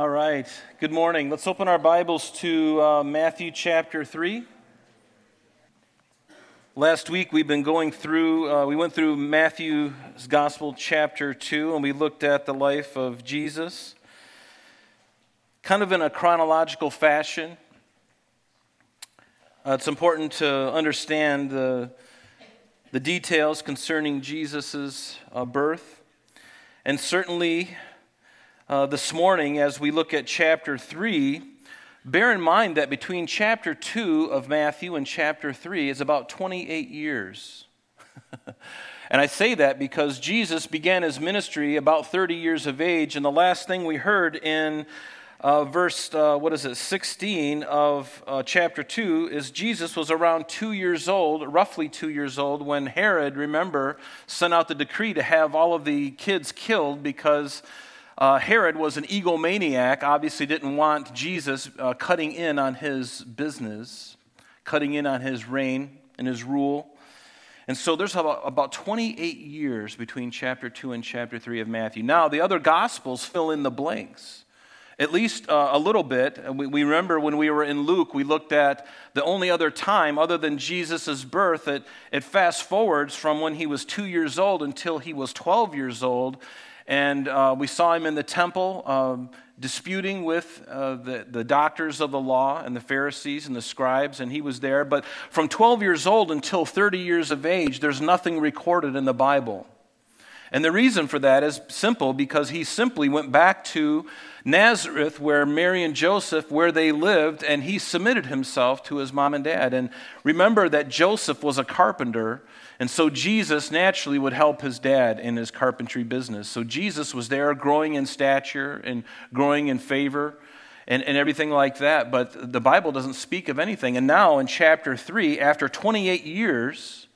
All right. Good morning. Let's open our Bibles to uh, Matthew chapter 3. Last week we've been going through, uh, we went through Matthew's Gospel chapter 2 and we looked at the life of Jesus, kind of in a chronological fashion. Uh, it's important to understand the, the details concerning Jesus' uh, birth. And certainly uh, this morning as we look at chapter 3, bear in mind that between chapter 2 of Matthew and chapter 3 is about 28 years. and I say that because Jesus began his ministry about 30 years of age, and the last thing we heard in uh, verse, uh, what is it, 16 of uh, chapter 2 is Jesus was around two years old, roughly two years old, when Herod, remember, sent out the decree to have all of the kids killed because uh, Herod was an egomaniac, obviously didn't want Jesus uh, cutting in on his business, cutting in on his reign and his rule. And so there's about, about 28 years between chapter 2 and chapter 3 of Matthew. Now, the other Gospels fill in the blanks, at least uh, a little bit. We, we remember when we were in Luke, we looked at the only other time other than Jesus' birth, it fast forwards from when he was two years old until he was 12 years old. And uh, we saw him in the temple um, disputing with uh, the, the doctors of the law and the Pharisees and the scribes, and he was there. But from 12 years old until 30 years of age, there's nothing recorded in the Bible. And the reason for that is simple because he simply went back to Nazareth, where Mary and Joseph, where they lived, and he submitted himself to his mom and dad. And remember that Joseph was a carpenter, and so Jesus naturally would help his dad in his carpentry business. So Jesus was there growing in stature and growing in favor and, and everything like that. But the Bible doesn't speak of anything. And now in chapter 3, after 28 years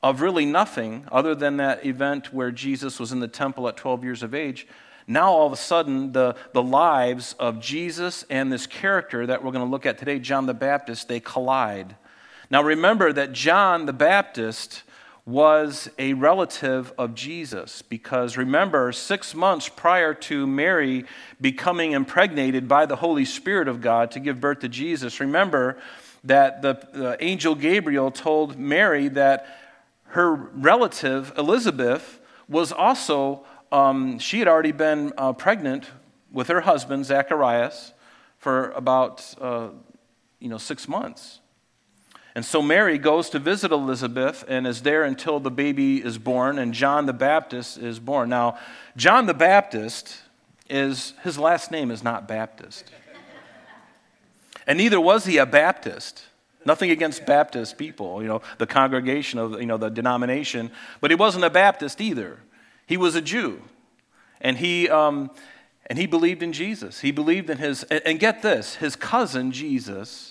of really nothing other than that event where Jesus was in the temple at 12 years of age, now all of a sudden the, the lives of Jesus and this character that we're going to look at today, John the Baptist, they collide. Now remember that John the Baptist was a relative of Jesus. Because remember, six months prior to Mary becoming impregnated by the Holy Spirit of God to give birth to Jesus, remember that the, the angel Gabriel told Mary that her relative, Elizabeth, was also, um, she had already been uh, pregnant with her husband, Zacharias, for about, uh, you know, six months. And so Mary goes to visit Elizabeth and is there until the baby is born, and John the Baptist is born. Now, John the Baptist is, his last name is not Baptist. And neither was he a Baptist. Nothing against Baptist people, you know, the congregation of, you know, the denomination. But he wasn't a Baptist either. He was a Jew. And he, um, and he believed in Jesus. He believed in his, and get this, his cousin Jesus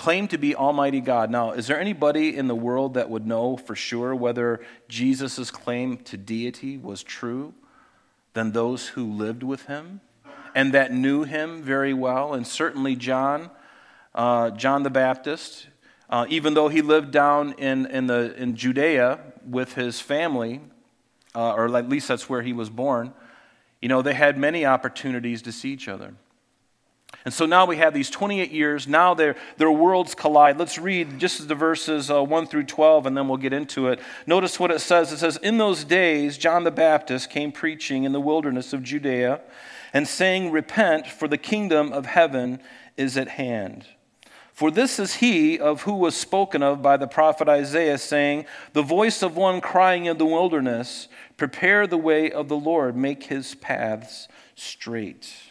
claimed to be Almighty God. Now, is there anybody in the world that would know for sure whether Jesus' claim to deity was true than those who lived with him and that knew him very well? And certainly John, uh, John the Baptist, uh, even though he lived down in, in, the, in Judea with his family, uh, or at least that's where he was born, you know, they had many opportunities to see each other. And so now we have these 28 years. Now their, their worlds collide. Let's read just the verses uh, 1 through 12, and then we'll get into it. Notice what it says. It says, In those days, John the Baptist came preaching in the wilderness of Judea and saying, Repent, for the kingdom of heaven is at hand. For this is he of who was spoken of by the prophet Isaiah, saying, The voice of one crying in the wilderness, Prepare the way of the Lord, make his paths straight.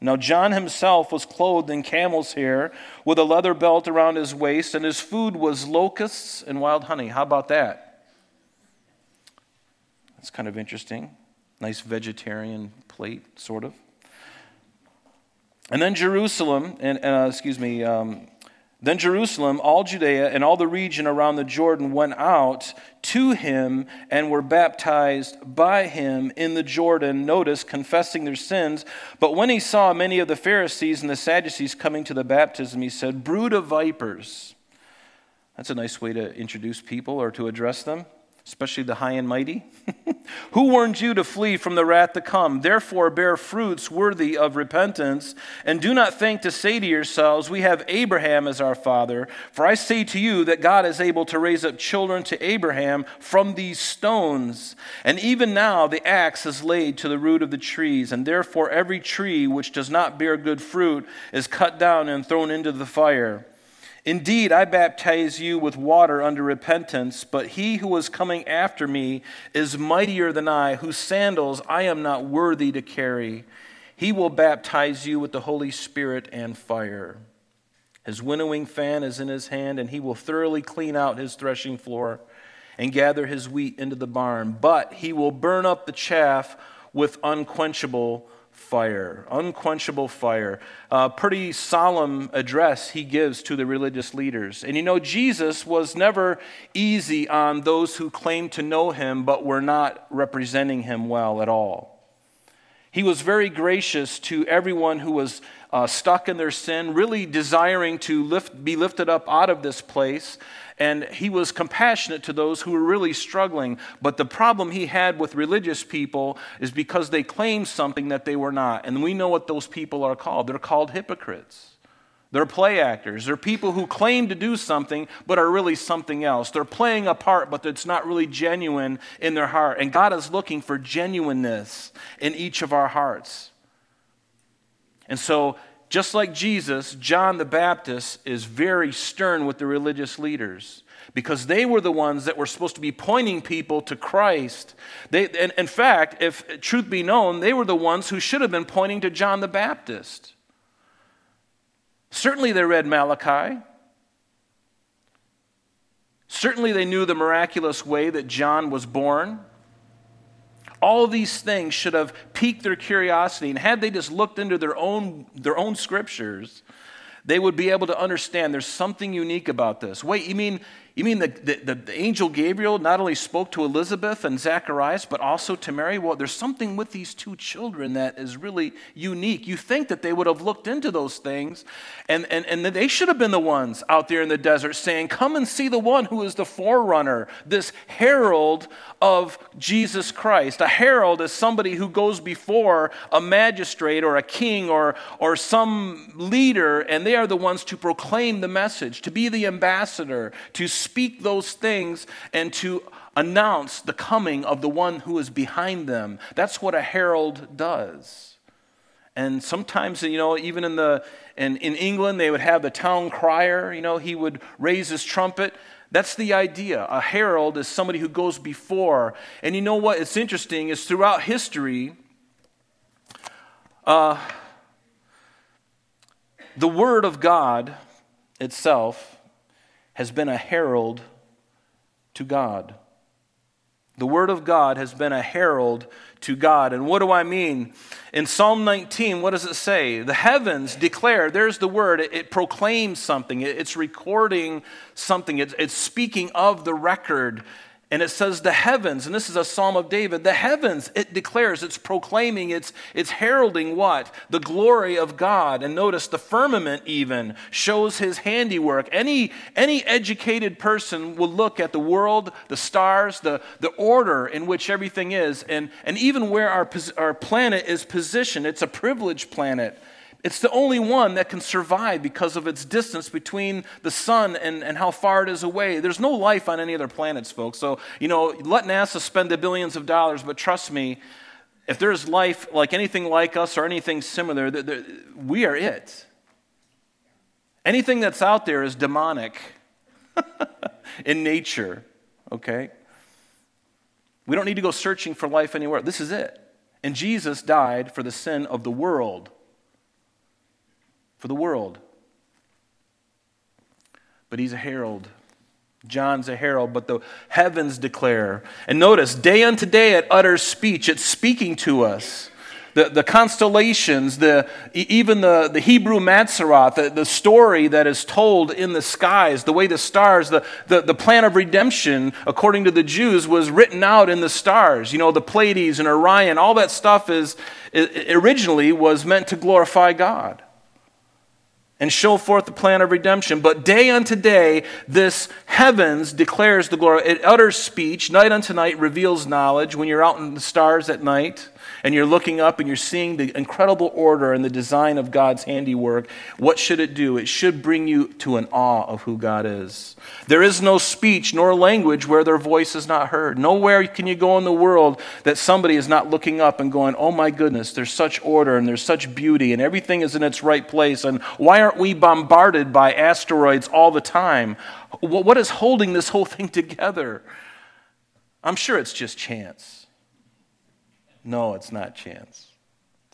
Now, John himself was clothed in camel's hair with a leather belt around his waist, and his food was locusts and wild honey. How about that? That's kind of interesting. Nice vegetarian plate, sort of. And then Jerusalem, and uh, excuse me, um, then Jerusalem, all Judea, and all the region around the Jordan went out to him and were baptized by him in the Jordan, notice, confessing their sins. But when he saw many of the Pharisees and the Sadducees coming to the baptism, he said, Brood of vipers. That's a nice way to introduce people or to address them. Especially the high and mighty? Who warned you to flee from the wrath to come? Therefore, bear fruits worthy of repentance, and do not think to say to yourselves, We have Abraham as our father. For I say to you that God is able to raise up children to Abraham from these stones. And even now the axe is laid to the root of the trees, and therefore every tree which does not bear good fruit is cut down and thrown into the fire. Indeed, I baptize you with water under repentance, but he who is coming after me is mightier than I, whose sandals I am not worthy to carry. He will baptize you with the Holy Spirit and fire. His winnowing fan is in his hand, and he will thoroughly clean out his threshing floor and gather his wheat into the barn. But he will burn up the chaff with unquenchable fire, unquenchable fire. A pretty solemn address he gives to the religious leaders. And you know, Jesus was never easy on those who claimed to know him but were not representing him well at all. He was very gracious to everyone who was uh, stuck in their sin, really desiring to lift, be lifted up out of this place. And he was compassionate to those who were really struggling. But the problem he had with religious people is because they claimed something that they were not. And we know what those people are called they're called hypocrites. They're play actors. They're people who claim to do something but are really something else. They're playing a part but it's not really genuine in their heart. And God is looking for genuineness in each of our hearts. And so just like Jesus, John the Baptist is very stern with the religious leaders because they were the ones that were supposed to be pointing people to Christ. They, and in fact, if truth be known, they were the ones who should have been pointing to John the Baptist. Certainly they read Malachi. Certainly they knew the miraculous way that John was born. All these things should have piqued their curiosity. And had they just looked into their own, their own scriptures, they would be able to understand there's something unique about this. Wait, you mean you mean the, the, the, angel Gabriel not only spoke to Elizabeth and Zacharias, but also to Mary? Well, there's something with these two children that is really unique. You think that they would have looked into those things, and, and, and they should have been the ones out there in the desert saying, Come and see the one who is the forerunner, this herald of Jesus Christ. A herald is somebody who goes before a magistrate or a king or, or some leader, and they are the ones to proclaim the message, to be the ambassador, to speak those things and to announce the coming of the one who is behind them. That's what a herald does. And sometimes, you know, even in, the, in, in England, they would have the town crier, you know, he would raise his trumpet. That's the idea. A herald is somebody who goes before. And you know what? It's interesting is throughout history, uh, the Word of God itself has been a herald to God. The Word of God has been a herald to God. And what do I mean? In Psalm 19, what does it say? The heavens declare, there's the word, it, it proclaims something, it, it's recording something, it's, it's speaking of the record and it says the heavens, and this is a psalm of David, the heavens, it declares, it's proclaiming, it's, it's heralding what? The glory of God. And notice the firmament even shows his handiwork. Any, any educated person will look at the world, the stars, the, the order in which everything is, and, and even where our, our planet is positioned. It's a privileged planet. It's the only one that can survive because of its distance between the sun and, and how far it is away. There's no life on any other planets, folks. So, you know, let NASA spend the billions of dollars, but trust me, if there's life like anything like us or anything similar, we are it. Anything that's out there is demonic in nature, okay? We don't need to go searching for life anywhere. This is it. And Jesus died for the sin of the world for the world. But he's a herald. John's a herald, but the heavens declare. And notice, day unto day it utters speech, it's speaking to us. The, the constellations, the, even the, the Hebrew Mazzaroth, the, the story that is told in the skies, the way the stars, the, the, the plan of redemption, according to the Jews, was written out in the stars. You know, the Pleiades and Orion, all that stuff is, originally was meant to glorify God. And show forth the plan of redemption. But day unto day, this heavens declares the glory. It utters speech. Night unto night reveals knowledge. When you're out in the stars at night, and you're looking up and you're seeing the incredible order and the design of God's handiwork, what should it do? It should bring you to an awe of who God is. There is no speech nor language where their voice is not heard. Nowhere can you go in the world that somebody is not looking up and going, oh my goodness, there's such order and there's such beauty and everything is in its right place. And why aren't we bombarded by asteroids all the time? What is holding this whole thing together? I'm sure it's just chance. No, it's not chance.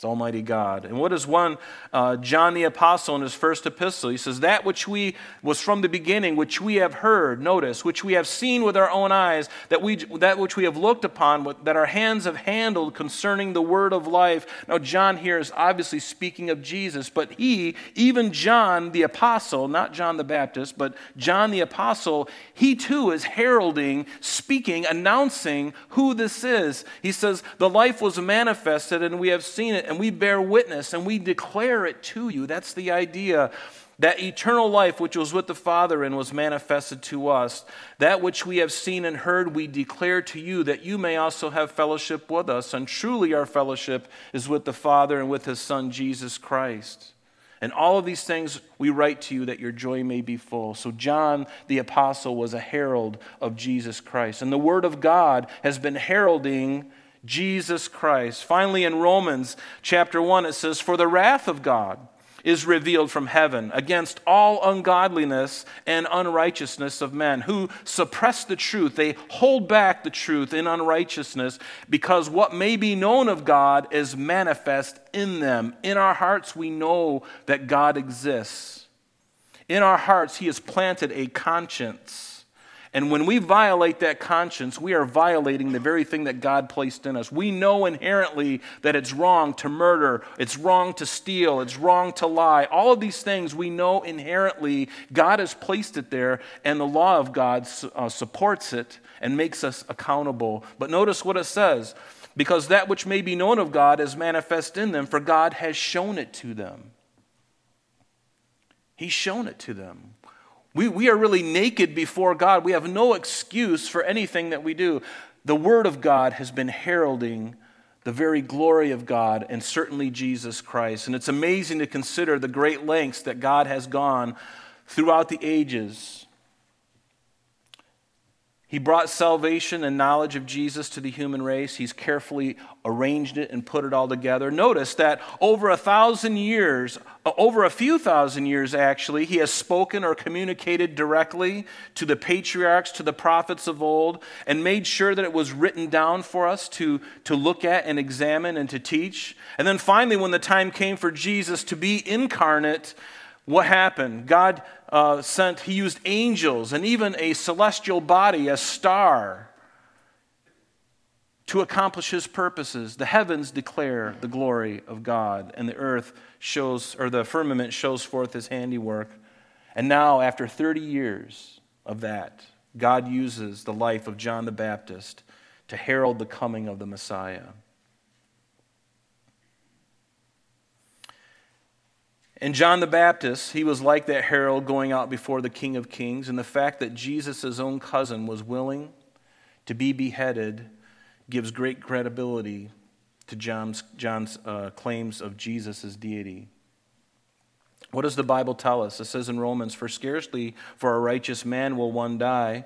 It's Almighty God. And what is one, uh, John the Apostle in his first epistle? He says, That which we was from the beginning, which we have heard, notice, which we have seen with our own eyes, that, we, that which we have looked upon, that our hands have handled concerning the word of life. Now, John here is obviously speaking of Jesus, but he, even John the Apostle, not John the Baptist, but John the Apostle, he too is heralding, speaking, announcing who this is. He says, The life was manifested, and we have seen it and we bear witness and we declare it to you. That's the idea. That eternal life which was with the Father and was manifested to us, that which we have seen and heard, we declare to you, that you may also have fellowship with us. And truly, our fellowship is with the Father and with His Son, Jesus Christ. And all of these things we write to you that your joy may be full. So, John the Apostle was a herald of Jesus Christ. And the Word of God has been heralding Jesus Christ. Finally, in Romans chapter 1, it says, For the wrath of God is revealed from heaven against all ungodliness and unrighteousness of men who suppress the truth. They hold back the truth in unrighteousness because what may be known of God is manifest in them. In our hearts, we know that God exists. In our hearts, He has planted a conscience and when we violate that conscience, we are violating the very thing that God placed in us. We know inherently that it's wrong to murder, it's wrong to steal, it's wrong to lie. All of these things we know inherently God has placed it there, and the law of God uh, supports it and makes us accountable. But notice what it says because that which may be known of God is manifest in them, for God has shown it to them. He's shown it to them. We, we are really naked before God. We have no excuse for anything that we do. The Word of God has been heralding the very glory of God and certainly Jesus Christ. And it's amazing to consider the great lengths that God has gone throughout the ages he brought salvation and knowledge of Jesus to the human race. He's carefully arranged it and put it all together. Notice that over a thousand years, uh, over a few thousand years actually, he has spoken or communicated directly to the patriarchs, to the prophets of old, and made sure that it was written down for us to, to look at and examine and to teach. And then finally, when the time came for Jesus to be incarnate, what happened? God uh, sent, he used angels and even a celestial body, a star, to accomplish his purposes. The heavens declare the glory of God, and the earth shows, or the firmament shows forth his handiwork. And now, after 30 years of that, God uses the life of John the Baptist to herald the coming of the Messiah. And John the Baptist, he was like that herald going out before the King of Kings. And the fact that Jesus' own cousin was willing to be beheaded gives great credibility to John's, John's uh, claims of Jesus' deity. What does the Bible tell us? It says in Romans, For scarcely for a righteous man will one die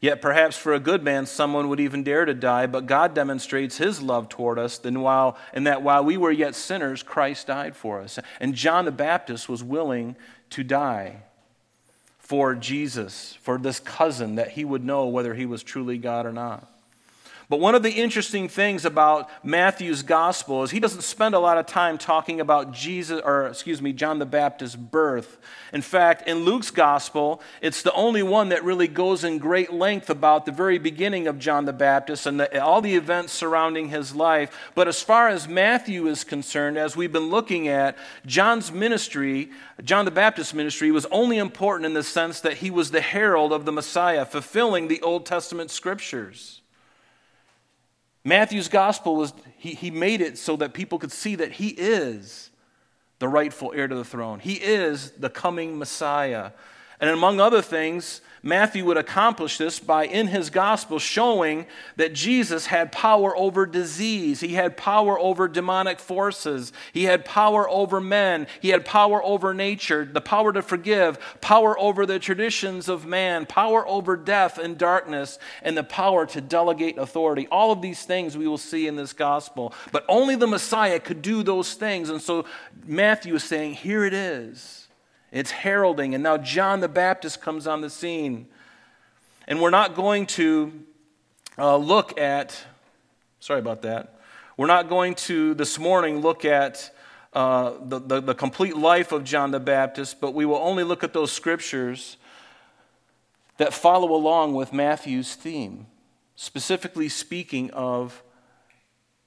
Yet perhaps for a good man, someone would even dare to die, but God demonstrates his love toward us in, while, in that while we were yet sinners, Christ died for us. And John the Baptist was willing to die for Jesus, for this cousin, that he would know whether he was truly God or not. But one of the interesting things about Matthew's gospel is he doesn't spend a lot of time talking about Jesus, or excuse me, John the Baptist's birth. In fact, in Luke's gospel, it's the only one that really goes in great length about the very beginning of John the Baptist and the, all the events surrounding his life. But as far as Matthew is concerned, as we've been looking at, John's ministry, John the Baptist's ministry, was only important in the sense that he was the herald of the Messiah, fulfilling the Old Testament scriptures. Matthew's gospel was, he, he made it so that people could see that he is the rightful heir to the throne. He is the coming Messiah. And among other things, Matthew would accomplish this by, in his gospel, showing that Jesus had power over disease. He had power over demonic forces. He had power over men. He had power over nature, the power to forgive, power over the traditions of man, power over death and darkness, and the power to delegate authority. All of these things we will see in this gospel. But only the Messiah could do those things. And so Matthew is saying, here it is. It's heralding, and now John the Baptist comes on the scene. And we're not going to uh, look at, sorry about that, we're not going to this morning look at uh, the, the, the complete life of John the Baptist, but we will only look at those scriptures that follow along with Matthew's theme, specifically speaking of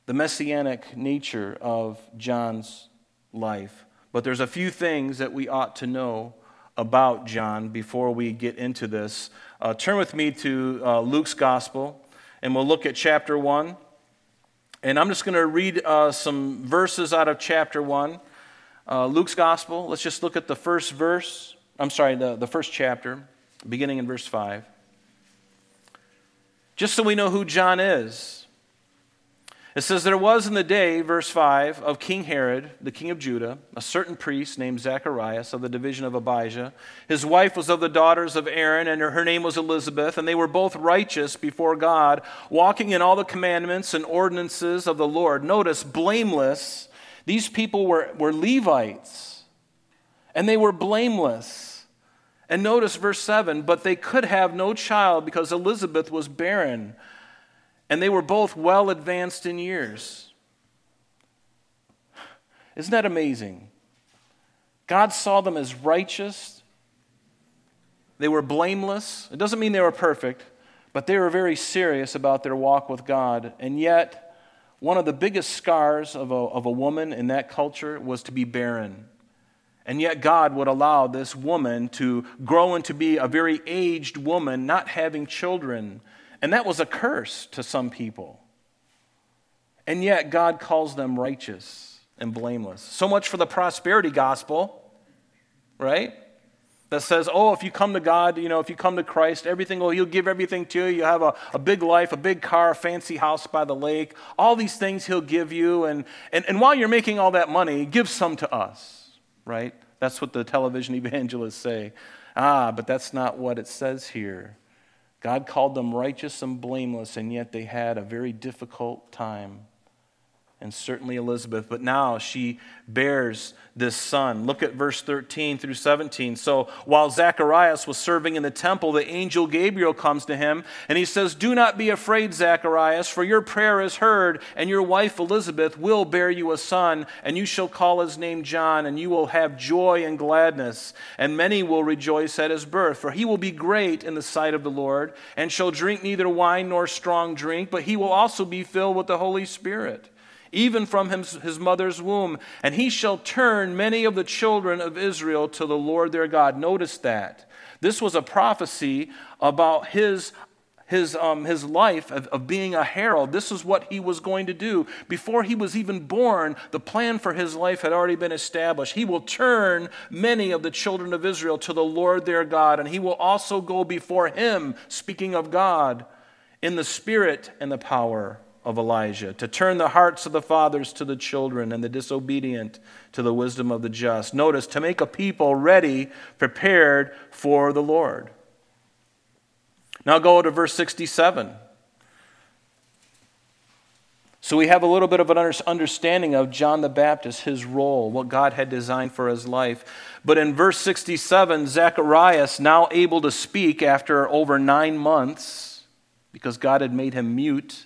the messianic nature of John's life. But there's a few things that we ought to know about John before we get into this. Uh, turn with me to uh, Luke's Gospel, and we'll look at chapter 1. And I'm just going to read uh, some verses out of chapter 1. Uh, Luke's Gospel, let's just look at the first verse. I'm sorry, the, the first chapter, beginning in verse 5. Just so we know who John is. It says, There was in the day, verse 5, of King Herod, the king of Judah, a certain priest named Zacharias of the division of Abijah. His wife was of the daughters of Aaron, and her name was Elizabeth, and they were both righteous before God, walking in all the commandments and ordinances of the Lord. Notice, blameless. These people were, were Levites, and they were blameless. And notice verse 7 But they could have no child because Elizabeth was barren and they were both well advanced in years. Isn't that amazing? God saw them as righteous. They were blameless. It doesn't mean they were perfect, but they were very serious about their walk with God. And yet, one of the biggest scars of a, of a woman in that culture was to be barren. And yet, God would allow this woman to grow into be a very aged woman, not having children. And that was a curse to some people. And yet, God calls them righteous and blameless. So much for the prosperity gospel, right? That says, oh, if you come to God, you know, if you come to Christ, everything will, He'll give everything to you. You have a, a big life, a big car, a fancy house by the lake. All these things He'll give you. And, and, and while you're making all that money, give some to us, right? That's what the television evangelists say. Ah, but that's not what it says here. God called them righteous and blameless, and yet they had a very difficult time and certainly Elizabeth. But now she bears this son. Look at verse 13 through 17. So while Zacharias was serving in the temple, the angel Gabriel comes to him and he says, Do not be afraid, Zacharias, for your prayer is heard, and your wife Elizabeth will bear you a son, and you shall call his name John, and you will have joy and gladness, and many will rejoice at his birth. For he will be great in the sight of the Lord, and shall drink neither wine nor strong drink, but he will also be filled with the Holy Spirit even from his, his mother's womb. And he shall turn many of the children of Israel to the Lord their God. Notice that. This was a prophecy about his his, um, his life of, of being a herald. This is what he was going to do. Before he was even born, the plan for his life had already been established. He will turn many of the children of Israel to the Lord their God, and he will also go before him, speaking of God, in the spirit and the power of Elijah, to turn the hearts of the fathers to the children and the disobedient to the wisdom of the just. Notice, to make a people ready, prepared for the Lord. Now go to verse 67. So we have a little bit of an understanding of John the Baptist, his role, what God had designed for his life. But in verse 67, Zacharias, now able to speak after over nine months, because God had made him mute,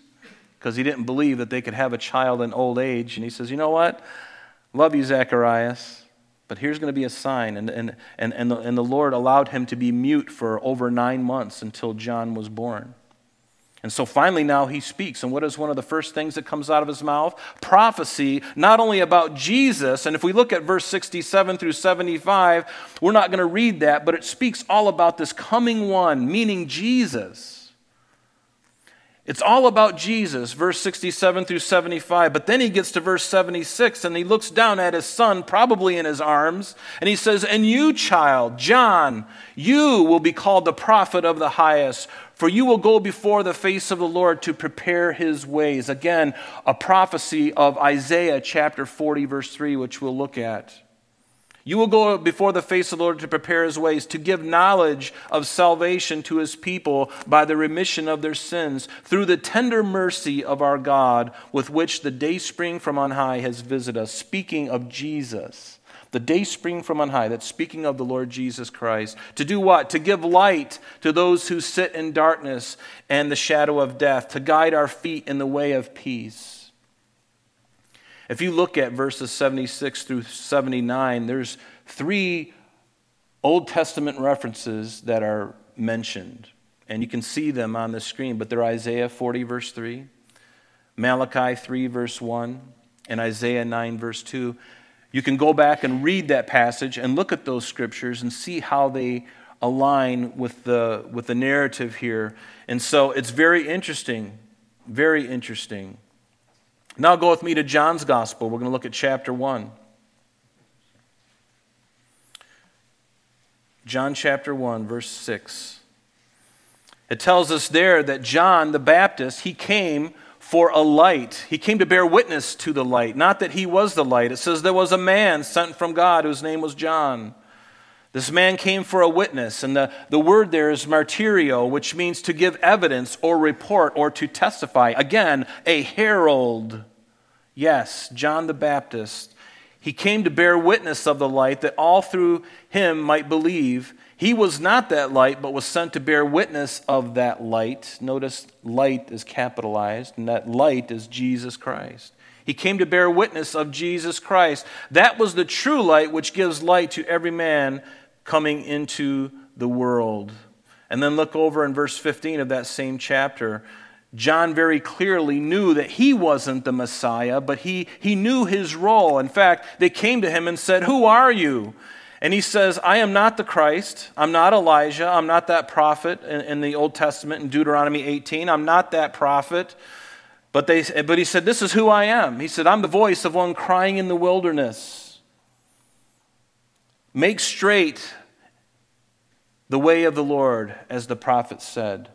because he didn't believe that they could have a child in old age. And he says, You know what? Love you, Zacharias, but here's going to be a sign. And, and, and, and, the, and the Lord allowed him to be mute for over nine months until John was born. And so finally, now he speaks. And what is one of the first things that comes out of his mouth? Prophecy, not only about Jesus. And if we look at verse 67 through 75, we're not going to read that, but it speaks all about this coming one, meaning Jesus. It's all about Jesus, verse 67 through 75. But then he gets to verse 76 and he looks down at his son, probably in his arms, and he says, And you, child, John, you will be called the prophet of the highest, for you will go before the face of the Lord to prepare his ways. Again, a prophecy of Isaiah chapter 40, verse 3, which we'll look at. You will go before the face of the Lord to prepare his ways, to give knowledge of salvation to his people by the remission of their sins, through the tender mercy of our God, with which the day spring from on high has visited us. Speaking of Jesus, the day spring from on high, that's speaking of the Lord Jesus Christ. To do what? To give light to those who sit in darkness and the shadow of death, to guide our feet in the way of peace. If you look at verses 76 through 79, there's three Old Testament references that are mentioned. And you can see them on the screen, but they're Isaiah 40, verse 3, Malachi 3, verse 1, and Isaiah 9, verse 2. You can go back and read that passage and look at those scriptures and see how they align with the, with the narrative here. And so it's very interesting, very interesting. Now go with me to John's Gospel. We're going to look at chapter 1. John chapter 1, verse 6. It tells us there that John the Baptist, he came for a light. He came to bear witness to the light, not that he was the light. It says there was a man sent from God whose name was John. This man came for a witness, and the, the word there is martyrio, which means to give evidence or report or to testify. Again, a herald. Yes, John the Baptist. He came to bear witness of the light that all through him might believe. He was not that light, but was sent to bear witness of that light. Notice light is capitalized, and that light is Jesus Christ. He came to bear witness of Jesus Christ. That was the true light which gives light to every man coming into the world. And then look over in verse 15 of that same chapter. John very clearly knew that he wasn't the Messiah, but he, he knew his role. In fact, they came to him and said, Who are you? And he says, I am not the Christ. I'm not Elijah. I'm not that prophet in, in the Old Testament in Deuteronomy 18. I'm not that prophet. But, they, but he said, This is who I am. He said, I'm the voice of one crying in the wilderness. Make straight the way of the Lord, as the prophet said.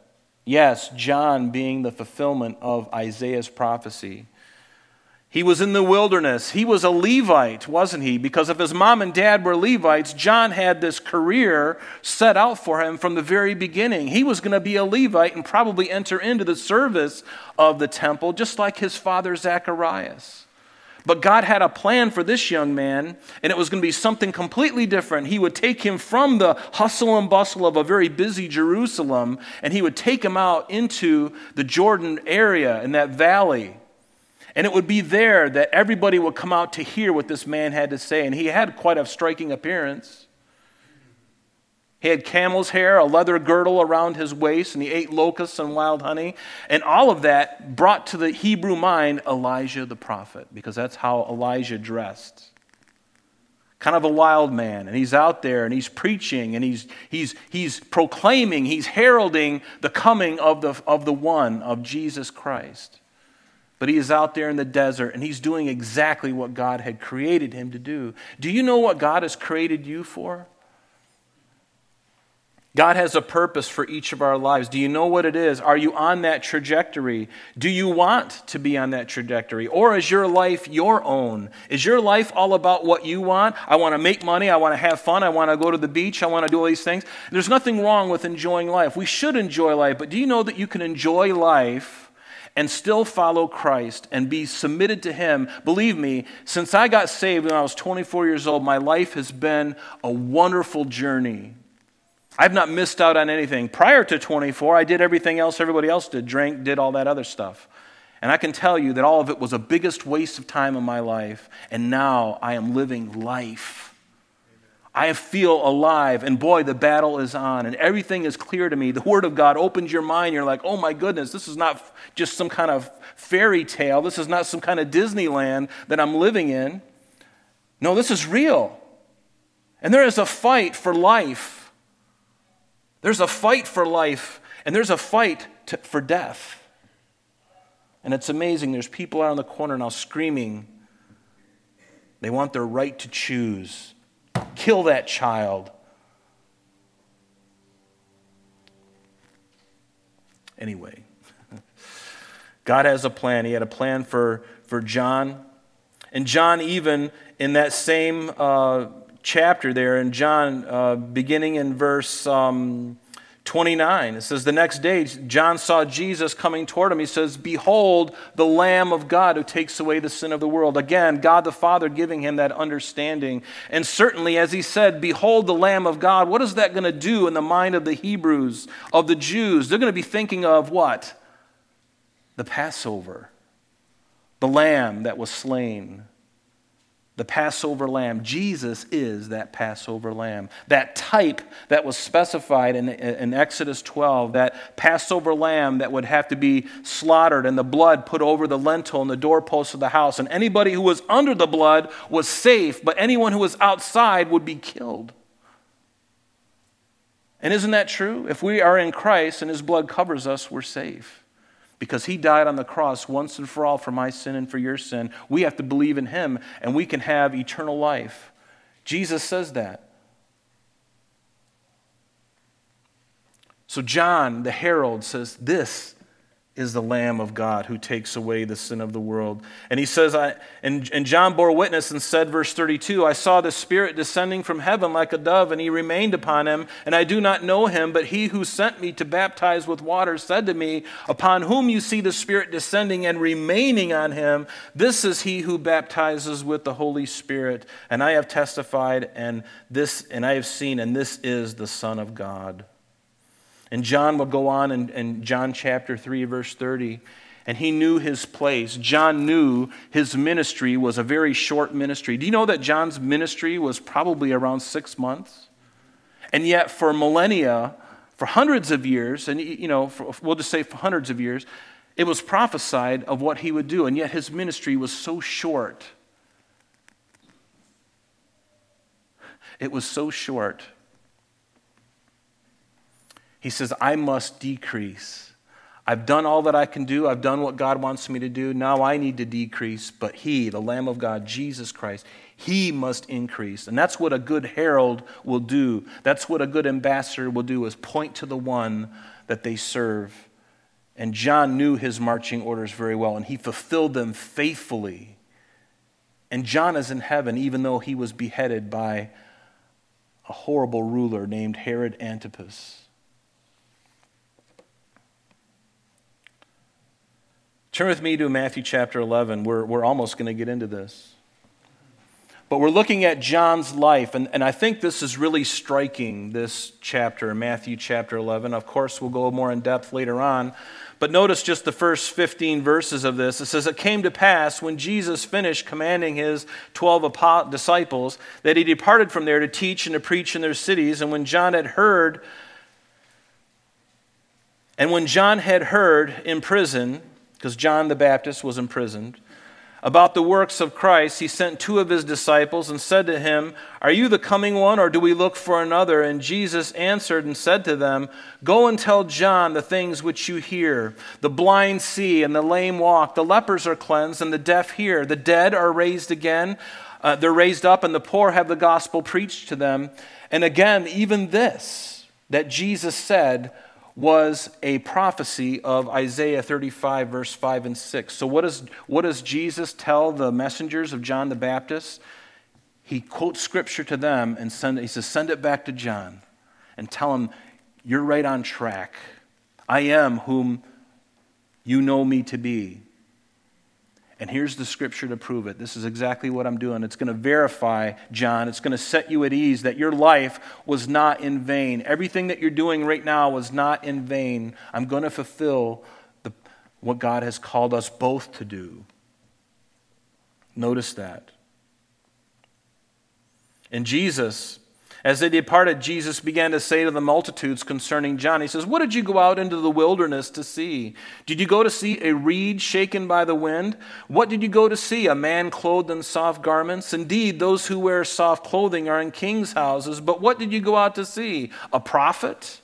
Yes, John being the fulfillment of Isaiah's prophecy. He was in the wilderness. He was a Levite, wasn't he? Because if his mom and dad were Levites, John had this career set out for him from the very beginning. He was going to be a Levite and probably enter into the service of the temple, just like his father Zacharias. But God had a plan for this young man, and it was going to be something completely different. He would take him from the hustle and bustle of a very busy Jerusalem, and he would take him out into the Jordan area in that valley. And it would be there that everybody would come out to hear what this man had to say. And he had quite a striking appearance. He had camel's hair, a leather girdle around his waist, and he ate locusts and wild honey. And all of that brought to the Hebrew mind Elijah the prophet, because that's how Elijah dressed. Kind of a wild man. And he's out there and he's preaching and he's, he's, he's proclaiming, he's heralding the coming of the, of the one, of Jesus Christ. But he is out there in the desert and he's doing exactly what God had created him to do. Do you know what God has created you for? God has a purpose for each of our lives. Do you know what it is? Are you on that trajectory? Do you want to be on that trajectory? Or is your life your own? Is your life all about what you want? I want to make money. I want to have fun. I want to go to the beach. I want to do all these things. There's nothing wrong with enjoying life. We should enjoy life. But do you know that you can enjoy life and still follow Christ and be submitted to Him? Believe me, since I got saved when I was 24 years old, my life has been a wonderful journey. I've not missed out on anything. Prior to 24, I did everything else everybody else did drank, did all that other stuff. And I can tell you that all of it was a biggest waste of time in my life. And now I am living life. I feel alive, and boy, the battle is on, and everything is clear to me. The Word of God opens your mind. You're like, oh my goodness, this is not just some kind of fairy tale. This is not some kind of Disneyland that I'm living in. No, this is real. And there is a fight for life. There's a fight for life, and there's a fight to, for death. And it's amazing. There's people out on the corner now screaming. They want their right to choose. Kill that child. Anyway, God has a plan. He had a plan for, for John. And John, even in that same uh, chapter there, in John, uh, beginning in verse um, 29. It says, The next day, John saw Jesus coming toward him. He says, Behold, the Lamb of God who takes away the sin of the world. Again, God the Father giving him that understanding. And certainly, as he said, Behold, the Lamb of God, what is that going to do in the mind of the Hebrews, of the Jews? They're going to be thinking of what? The Passover, the Lamb that was slain the Passover lamb. Jesus is that Passover lamb. That type that was specified in, in Exodus 12, that Passover lamb that would have to be slaughtered and the blood put over the lintel and the doorposts of the house. And anybody who was under the blood was safe, but anyone who was outside would be killed. And isn't that true? If we are in Christ and his blood covers us, we're safe because he died on the cross once and for all for my sin and for your sin. We have to believe in him and we can have eternal life. Jesus says that. So, John, the herald, says, This is the Lamb of God who takes away the sin of the world. And he says, I, and, and John bore witness and said, verse 32, I saw the Spirit descending from heaven like a dove, and he remained upon him. And I do not know him, but he who sent me to baptize with water said to me, Upon whom you see the Spirit descending and remaining on him, this is he who baptizes with the Holy Spirit. And I have testified, and this, and I have seen, and this is the Son of God. And John will go on in, in John chapter 3, verse 30 and he knew his place. John knew his ministry was a very short ministry. Do you know that John's ministry was probably around six months? And yet, for millennia, for hundreds of years, and you know, for, we'll just say for hundreds of years, it was prophesied of what he would do, and yet his ministry was so short. It was so short he says, I must decrease. I've done all that I can do. I've done what God wants me to do. Now I need to decrease. But He, the Lamb of God, Jesus Christ, He must increase. And that's what a good herald will do. That's what a good ambassador will do is point to the one that they serve. And John knew his marching orders very well, and he fulfilled them faithfully. And John is in heaven, even though he was beheaded by a horrible ruler named Herod Antipas. Turn with me to Matthew chapter 11. We're, we're almost going to get into this. But we're looking at John's life, and, and I think this is really striking, this chapter, Matthew chapter 11. Of course, we'll go more in depth later on. But notice just the first 15 verses of this. It says, It came to pass when Jesus finished commanding his 12 disciples that he departed from there to teach and to preach in their cities. And when John had heard, and when John had heard in prison, because John the Baptist was imprisoned, about the works of Christ, he sent two of his disciples and said to him, Are you the coming one, or do we look for another? And Jesus answered and said to them, Go and tell John the things which you hear. The blind see, and the lame walk, the lepers are cleansed, and the deaf hear, the dead are raised again. Uh, they're raised up, and the poor have the gospel preached to them. And again, even this that Jesus said was a prophecy of Isaiah 35, verse 5 and 6. So, what, is, what does Jesus tell the messengers of John the Baptist? He quotes scripture to them and send, he says, Send it back to John and tell him, You're right on track. I am whom you know me to be. And here's the scripture to prove it. This is exactly what I'm doing. It's going to verify, John, it's going to set you at ease that your life was not in vain. Everything that you're doing right now was not in vain. I'm going to fulfill the, what God has called us both to do. Notice that. And Jesus as they departed, Jesus began to say to the multitudes concerning John, He says, What did you go out into the wilderness to see? Did you go to see a reed shaken by the wind? What did you go to see? A man clothed in soft garments? Indeed, those who wear soft clothing are in kings' houses. But what did you go out to see? A prophet?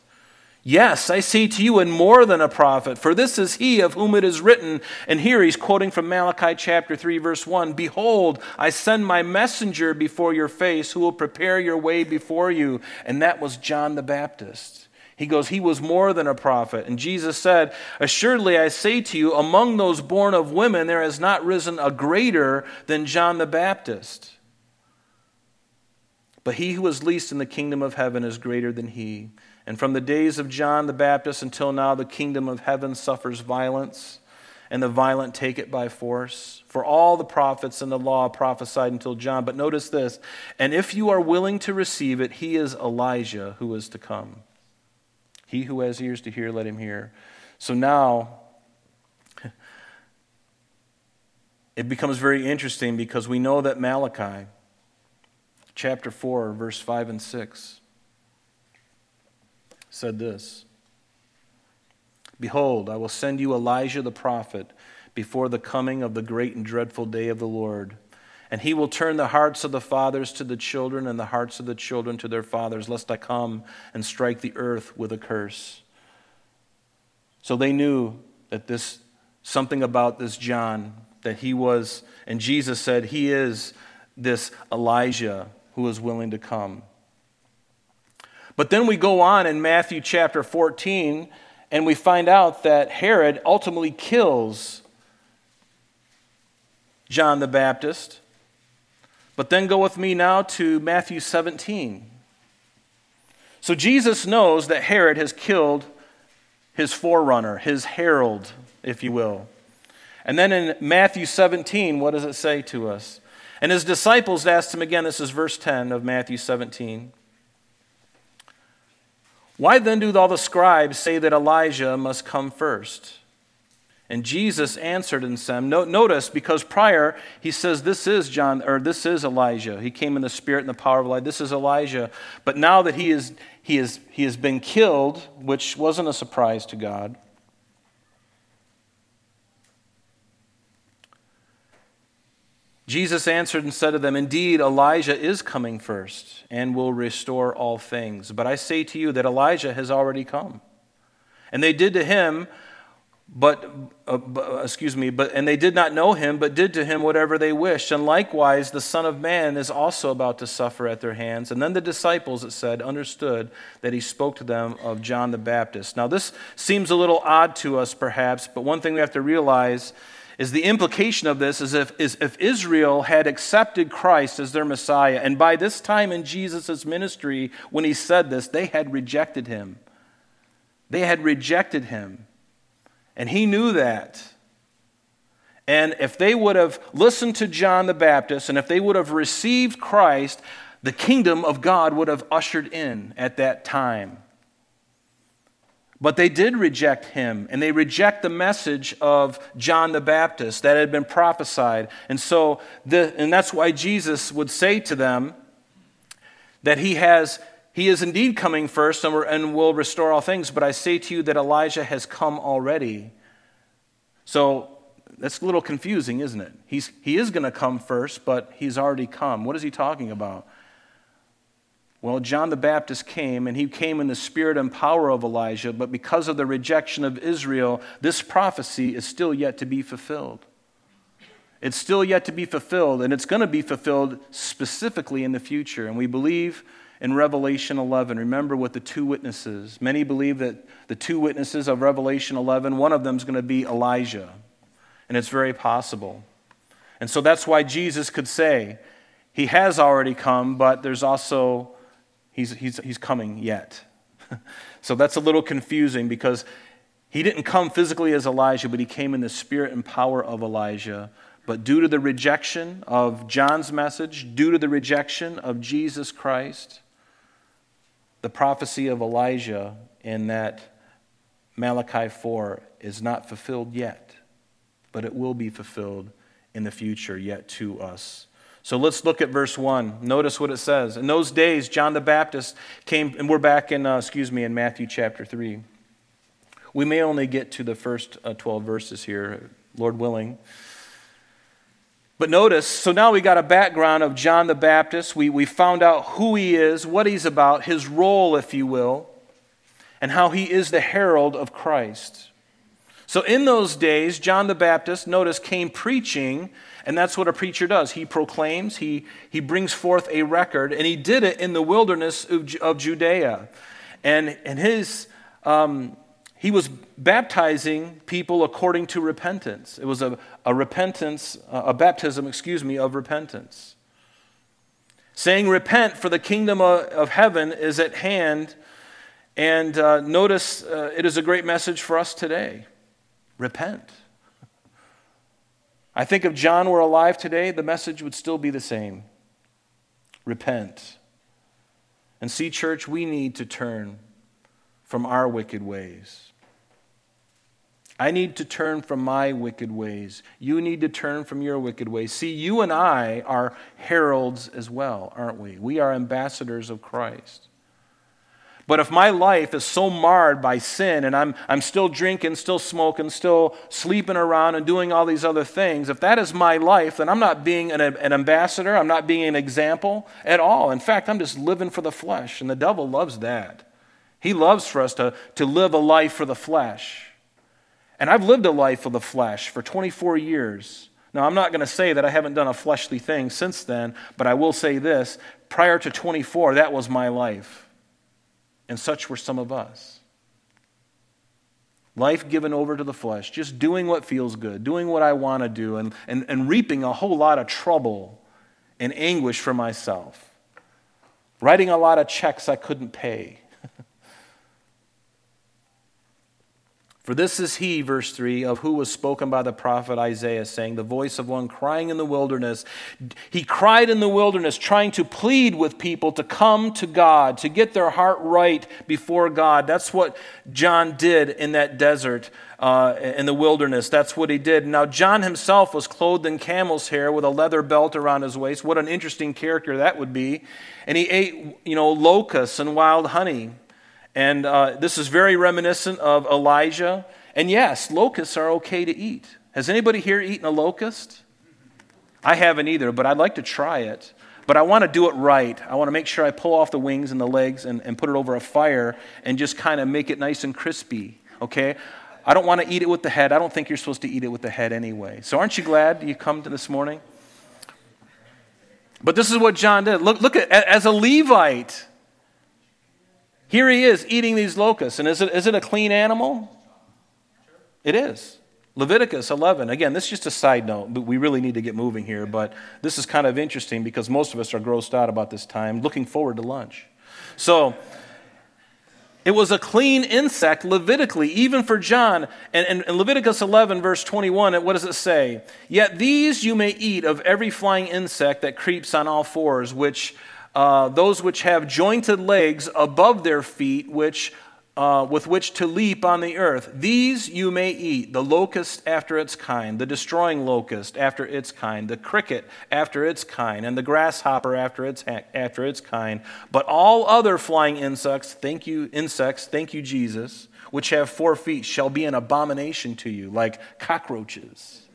Yes, I say to you, and more than a prophet, for this is he of whom it is written. And here he's quoting from Malachi chapter 3, verse 1 Behold, I send my messenger before your face, who will prepare your way before you. And that was John the Baptist. He goes, He was more than a prophet. And Jesus said, Assuredly, I say to you, among those born of women, there has not risen a greater than John the Baptist. But he who is least in the kingdom of heaven is greater than he. And from the days of John the Baptist until now, the kingdom of heaven suffers violence, and the violent take it by force. For all the prophets and the law prophesied until John. But notice this and if you are willing to receive it, he is Elijah who is to come. He who has ears to hear, let him hear. So now, it becomes very interesting because we know that Malachi, chapter 4, verse 5 and 6, said this Behold, I will send you Elijah the prophet before the coming of the great and dreadful day of the Lord. And he will turn the hearts of the fathers to the children and the hearts of the children to their fathers, lest I come and strike the earth with a curse. So they knew that this, something about this John, that he was, and Jesus said, He is this Elijah who is willing to come. But then we go on in Matthew chapter 14, and we find out that Herod ultimately kills John the Baptist. But then go with me now to Matthew 17. So Jesus knows that Herod has killed his forerunner, his herald, if you will. And then in Matthew 17, what does it say to us? And his disciples asked him again, this is verse 10 of Matthew 17. Why then do all the scribes say that Elijah must come first? And Jesus answered and said, Notice, because prior he says, This is John, or this is Elijah. He came in the spirit and the power of Elijah. This is Elijah. But now that he, is, he, is, he has been killed, which wasn't a surprise to God, Jesus answered and said to them, Indeed, Elijah is coming first and will restore all things. But I say to you that Elijah has already come. And they did to him but, uh, uh, excuse me, but, and they did not know him, but did to him whatever they wished. And likewise, the Son of Man is also about to suffer at their hands. And then the disciples, it said, understood that he spoke to them of John the Baptist. Now, this seems a little odd to us, perhaps, but one thing we have to realize is the implication of this is if, is if Israel had accepted Christ as their Messiah, and by this time in Jesus' ministry, when he said this, they had rejected him. They had rejected him. And he knew that. And if they would have listened to John the Baptist and if they would have received Christ, the kingdom of God would have ushered in at that time. But they did reject him, and they reject the message of John the Baptist that had been prophesied. And so, the, and that's why Jesus would say to them that he has he is indeed coming first and will restore all things, but I say to you that Elijah has come already. So that's a little confusing, isn't it? He's, he is going to come first, but he's already come. What is he talking about? Well, John the Baptist came, and he came in the spirit and power of Elijah, but because of the rejection of Israel, this prophecy is still yet to be fulfilled. It's still yet to be fulfilled, and it's going to be fulfilled specifically in the future. And we believe in Revelation 11. Remember with the two witnesses. Many believe that the two witnesses of Revelation 11, one of them is going to be Elijah. And it's very possible. And so that's why Jesus could say, He has already come, but there's also, He's, he's, he's coming yet. so that's a little confusing because He didn't come physically as Elijah, but He came in the spirit and power of Elijah. But due to the rejection of John's message, due to the rejection of Jesus Christ, the prophecy of Elijah in that Malachi 4 is not fulfilled yet, but it will be fulfilled in the future yet to us. So let's look at verse 1. Notice what it says. In those days, John the Baptist came, and we're back in, uh, excuse me, in Matthew chapter 3. We may only get to the first uh, 12 verses here, Lord willing. But notice, so now we got a background of John the Baptist. We, we found out who he is, what he's about, his role, if you will. and how he is the herald of Christ. So, in those days, John the Baptist, notice, came preaching, and that's what a preacher does. He proclaims, he, he brings forth a record, and he did it in the wilderness of, of Judea. And, and his, um, he was baptizing people according to repentance. It was a, a repentance, a baptism, excuse me, of repentance. Saying, Repent, for the kingdom of, of heaven is at hand. And uh, notice uh, it is a great message for us today repent. I think if John were alive today, the message would still be the same repent. And see, church, we need to turn from our wicked ways. I need to turn from my wicked ways. You need to turn from your wicked ways. See, you and I are heralds as well, aren't we? We are ambassadors of Christ. But if my life is so marred by sin and I'm, I'm still drinking, still smoking, still sleeping around and doing all these other things, if that is my life, then I'm not being an, an ambassador. I'm not being an example at all. In fact, I'm just living for the flesh. And the devil loves that. He loves for us to, to live a life for the flesh. And I've lived a life of the flesh for 24 years. Now, I'm not going to say that I haven't done a fleshly thing since then, but I will say this prior to 24, that was my life. And such were some of us. Life given over to the flesh, just doing what feels good, doing what I want to do, and, and, and reaping a whole lot of trouble and anguish for myself. Writing a lot of checks I couldn't pay. For this is he, verse 3, of who was spoken by the prophet Isaiah, saying, The voice of one crying in the wilderness. He cried in the wilderness, trying to plead with people to come to God, to get their heart right before God. That's what John did in that desert, uh, in the wilderness. That's what he did. Now, John himself was clothed in camel's hair with a leather belt around his waist. What an interesting character that would be. And he ate, you know, locusts and wild honey. And uh, this is very reminiscent of Elijah. And yes, locusts are okay to eat. Has anybody here eaten a locust? I haven't either, but I'd like to try it. But I want to do it right. I want to make sure I pull off the wings and the legs and, and put it over a fire and just kind of make it nice and crispy. Okay? I don't want to eat it with the head. I don't think you're supposed to eat it with the head anyway. So aren't you glad you come to this morning? But this is what John did. Look, look at as a Levite, here he is eating these locusts. And is it, is it a clean animal? It is. Leviticus 11. Again, this is just a side note, but we really need to get moving here. But this is kind of interesting because most of us are grossed out about this time, looking forward to lunch. So, it was a clean insect, Levitically, even for John. And in Leviticus 11, verse 21, what does it say? Yet these you may eat of every flying insect that creeps on all fours, which uh, those which have jointed legs above their feet, which uh, with which to leap on the earth. These you may eat the locust after its kind, the destroying locust after its kind, the cricket after its kind, and the grasshopper after its, after its kind. But all other flying insects, thank you, insects, thank you, Jesus, which have four feet, shall be an abomination to you, like cockroaches.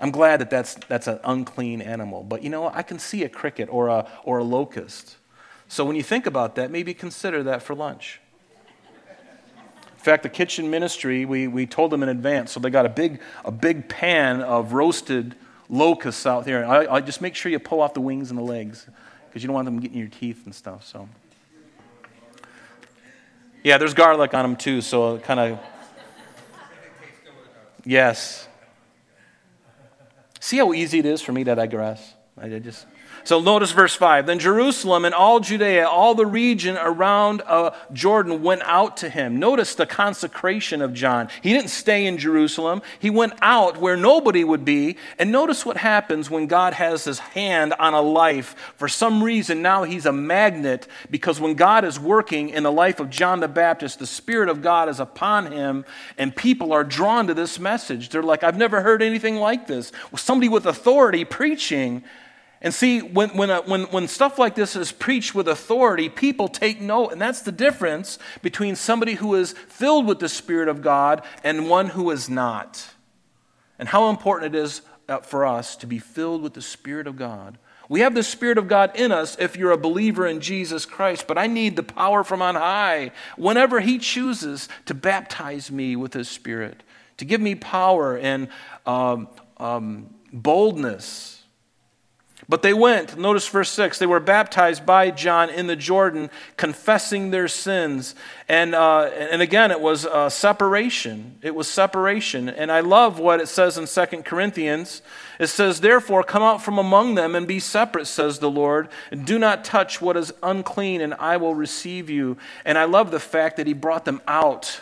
I'm glad that that's, that's an unclean animal. But you know, I can see a cricket or a, or a locust. So when you think about that, maybe consider that for lunch. In fact, the kitchen ministry, we, we told them in advance, so they got a big, a big pan of roasted locusts out there. I, I just make sure you pull off the wings and the legs because you don't want them getting your teeth and stuff. So, yeah, there's garlic on them too, so kind of. Yes, See how easy it is for me to digress? I just. So notice verse 5. Then Jerusalem and all Judea, all the region around uh, Jordan went out to him. Notice the consecration of John. He didn't stay in Jerusalem, he went out where nobody would be. And notice what happens when God has his hand on a life. For some reason, now he's a magnet because when God is working in the life of John the Baptist, the Spirit of God is upon him, and people are drawn to this message. They're like, I've never heard anything like this. Somebody with authority preaching. And see, when, when, uh, when, when stuff like this is preached with authority, people take note. And that's the difference between somebody who is filled with the Spirit of God and one who is not. And how important it is uh, for us to be filled with the Spirit of God. We have the Spirit of God in us if you're a believer in Jesus Christ, but I need the power from on high whenever He chooses to baptize me with His Spirit, to give me power and um, um, boldness but they went, notice verse 6, they were baptized by John in the Jordan, confessing their sins. And, uh, and again, it was uh, separation. It was separation. And I love what it says in 2 Corinthians. It says, Therefore, come out from among them and be separate, says the Lord, and do not touch what is unclean, and I will receive you. And I love the fact that he brought them out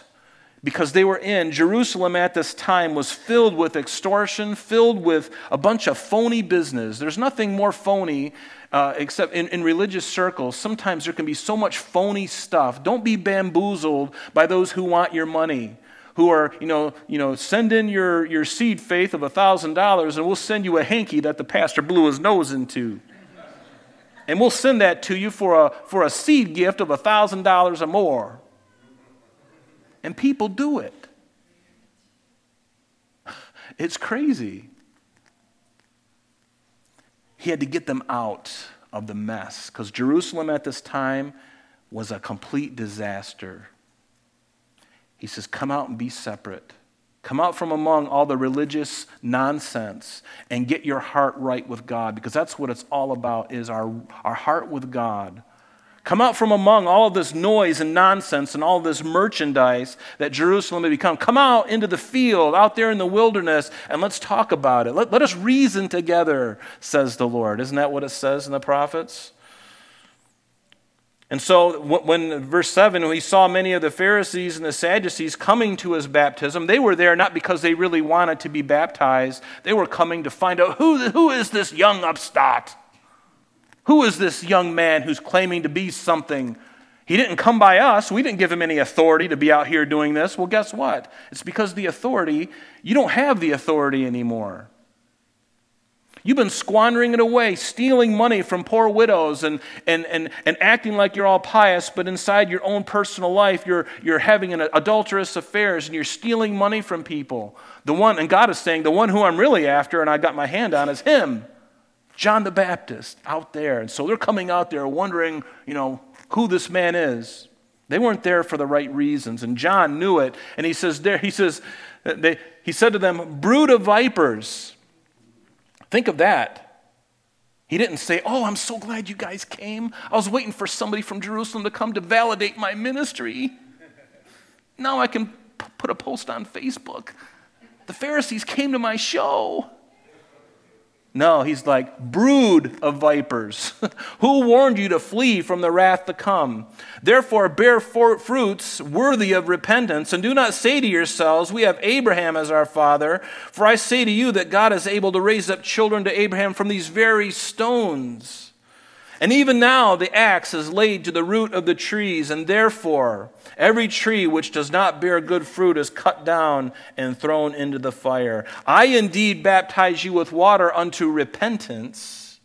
because they were in Jerusalem at this time was filled with extortion, filled with a bunch of phony business. There's nothing more phony uh, except in, in religious circles. Sometimes there can be so much phony stuff. Don't be bamboozled by those who want your money. Who are, you know, you know, send in your, your seed faith of $1,000 and we'll send you a hanky that the pastor blew his nose into. And we'll send that to you for a, for a seed gift of $1,000 or more. And people do it. It's crazy. He had to get them out of the mess because Jerusalem at this time was a complete disaster. He says, Come out and be separate. Come out from among all the religious nonsense and get your heart right with God because that's what it's all about is our, our heart with God. Come out from among all this noise and nonsense and all this merchandise that Jerusalem had become. Come out into the field, out there in the wilderness, and let's talk about it. Let, let us reason together, says the Lord. Isn't that what it says in the prophets? And so, when verse 7, when he saw many of the Pharisees and the Sadducees coming to his baptism, they were there not because they really wanted to be baptized. They were coming to find out who, who is this young upstart? Who is this young man who's claiming to be something? He didn't come by us. We didn't give him any authority to be out here doing this. Well, guess what? It's because the authority, you don't have the authority anymore. You've been squandering it away, stealing money from poor widows and, and, and, and acting like you're all pious, but inside your own personal life, you're, you're having an adulterous affairs and you're stealing money from people. The one, and God is saying, the one who I'm really after and I got my hand on is him. John the Baptist out there. And so they're coming out there wondering, you know, who this man is. They weren't there for the right reasons. And John knew it. And he says, there, he says, they, he said to them, brood of vipers. Think of that. He didn't say, Oh, I'm so glad you guys came. I was waiting for somebody from Jerusalem to come to validate my ministry. Now I can p- put a post on Facebook. The Pharisees came to my show. No, he's like, brood of vipers. Who warned you to flee from the wrath to come? Therefore, bear fruits worthy of repentance, and do not say to yourselves, We have Abraham as our father. For I say to you that God is able to raise up children to Abraham from these very stones. And even now the axe is laid to the root of the trees, and therefore every tree which does not bear good fruit is cut down and thrown into the fire. I indeed baptize you with water unto repentance,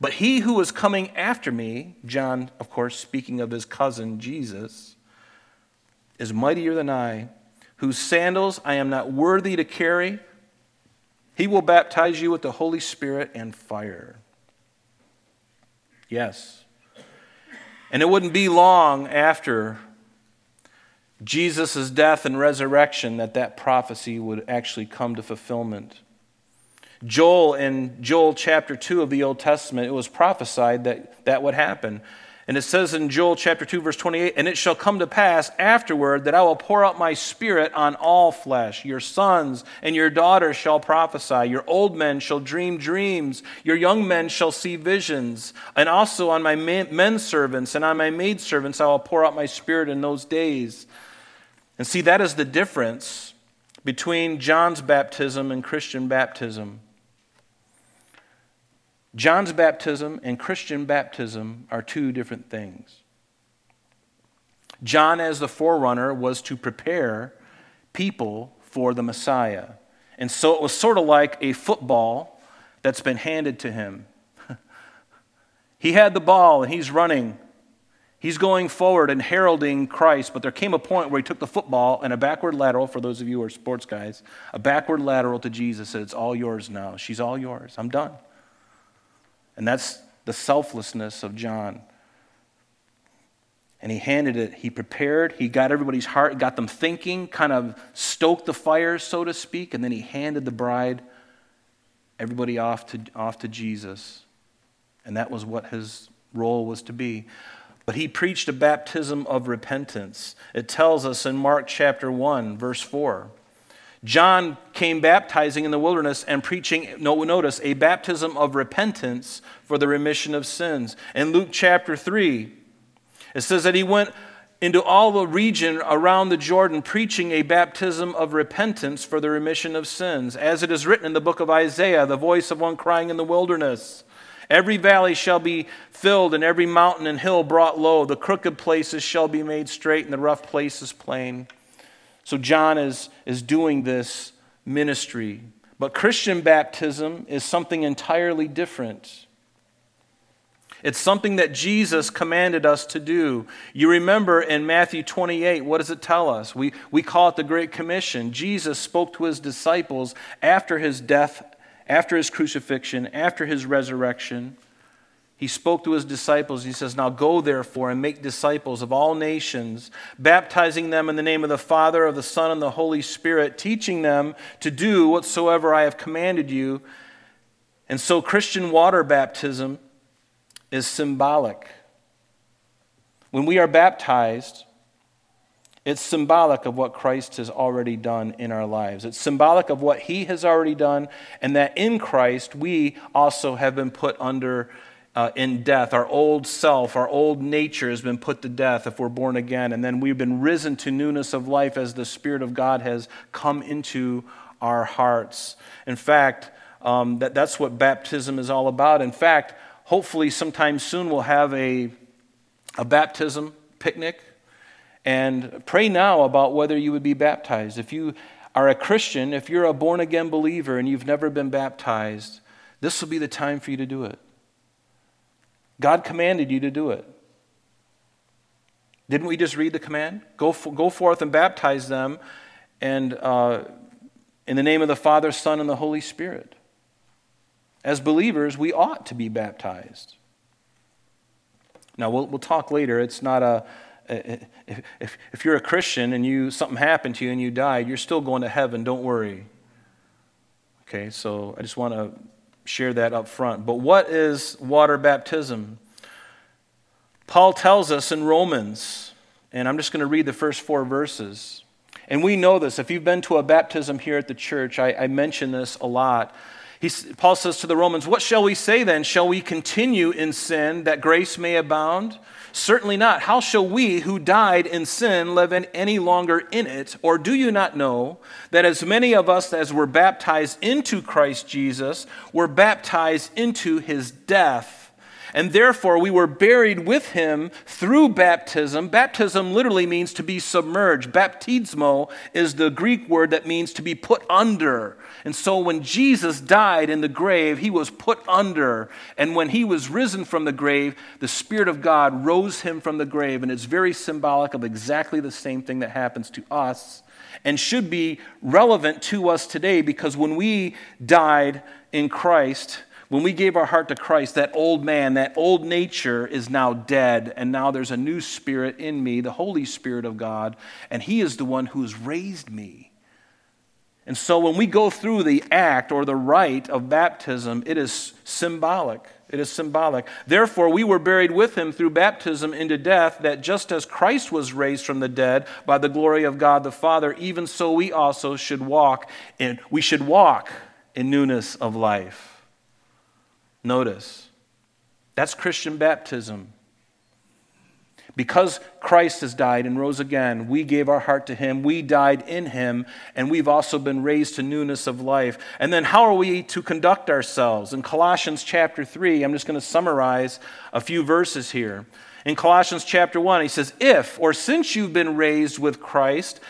but he who is coming after me, John, of course, speaking of his cousin Jesus, is mightier than I, whose sandals I am not worthy to carry. He will baptize you with the Holy Spirit and fire. Yes. And it wouldn't be long after Jesus' death and resurrection that that prophecy would actually come to fulfillment. Joel, in Joel chapter 2 of the Old Testament, it was prophesied that that would happen. And it says in Joel chapter 2, verse 28 And it shall come to pass afterward that I will pour out my spirit on all flesh. Your sons and your daughters shall prophesy. Your old men shall dream dreams. Your young men shall see visions. And also on my men servants and on my maidservants I will pour out my spirit in those days. And see, that is the difference between John's baptism and Christian baptism. John's baptism and Christian baptism are two different things. John, as the forerunner, was to prepare people for the Messiah. And so it was sort of like a football that's been handed to him. he had the ball and he's running. He's going forward and heralding Christ, but there came a point where he took the football and a backward lateral, for those of you who are sports guys, a backward lateral to Jesus said, It's all yours now. She's all yours. I'm done. And that's the selflessness of John. And he handed it, he prepared, he got everybody's heart, got them thinking, kind of stoked the fire, so to speak, and then he handed the bride, everybody off to, off to Jesus. And that was what his role was to be. But he preached a baptism of repentance. It tells us in Mark chapter 1, verse 4. John came baptizing in the wilderness and preaching, notice, a baptism of repentance for the remission of sins. In Luke chapter 3, it says that he went into all the region around the Jordan, preaching a baptism of repentance for the remission of sins. As it is written in the book of Isaiah, the voice of one crying in the wilderness Every valley shall be filled, and every mountain and hill brought low. The crooked places shall be made straight, and the rough places plain. So John is, is doing this ministry. But Christian baptism is something entirely different. It's something that Jesus commanded us to do. You remember in Matthew 28, what does it tell us? We, we call it the Great Commission. Jesus spoke to his disciples after his death, after his crucifixion, after his resurrection. He spoke to his disciples. He says, Now go therefore and make disciples of all nations, baptizing them in the name of the Father, of the Son, and the Holy Spirit, teaching them to do whatsoever I have commanded you. And so, Christian water baptism is symbolic. When we are baptized, it's symbolic of what Christ has already done in our lives. It's symbolic of what he has already done, and that in Christ we also have been put under uh, in death. Our old self, our old nature has been put to death if we're born again, and then we've been risen to newness of life as the Spirit of God has come into our hearts. In fact, um, that, that's what baptism is all about. In fact, hopefully, sometime soon, we'll have a, a baptism picnic. And pray now about whether you would be baptized. If you are a Christian, if you're a born again believer and you've never been baptized, this will be the time for you to do it. God commanded you to do it. Didn't we just read the command? Go, for, go forth and baptize them and uh, in the name of the Father, Son, and the Holy Spirit. As believers, we ought to be baptized. Now, we'll, we'll talk later. It's not a, if, if, if you're a Christian and you, something happened to you and you died, you're still going to heaven. Don't worry. Okay, so I just want to share that up front. But what is water baptism? Paul tells us in Romans, and I'm just going to read the first four verses. And we know this. If you've been to a baptism here at the church, I, I mention this a lot. He, Paul says to the Romans, What shall we say then? Shall we continue in sin that grace may abound? Certainly not. How shall we who died in sin live any longer in it? Or do you not know that as many of us as were baptized into Christ Jesus were baptized into his death? And therefore, we were buried with him through baptism. Baptism literally means to be submerged. Baptismo is the Greek word that means to be put under. And so, when Jesus died in the grave, he was put under. And when he was risen from the grave, the Spirit of God rose him from the grave. And it's very symbolic of exactly the same thing that happens to us and should be relevant to us today because when we died in Christ, when we gave our heart to Christ, that old man, that old nature is now dead, and now there's a new spirit in me, the Holy Spirit of God, and He is the one who has raised me. And so when we go through the act or the rite of baptism, it is symbolic. It is symbolic. Therefore, we were buried with him through baptism into death, that just as Christ was raised from the dead by the glory of God the Father, even so we also should walk in we should walk in newness of life. Notice, that's Christian baptism. Because Christ has died and rose again, we gave our heart to Him, we died in Him, and we've also been raised to newness of life. And then, how are we to conduct ourselves? In Colossians chapter 3, I'm just going to summarize a few verses here. In Colossians chapter 1, he says, If or since you've been raised with Christ,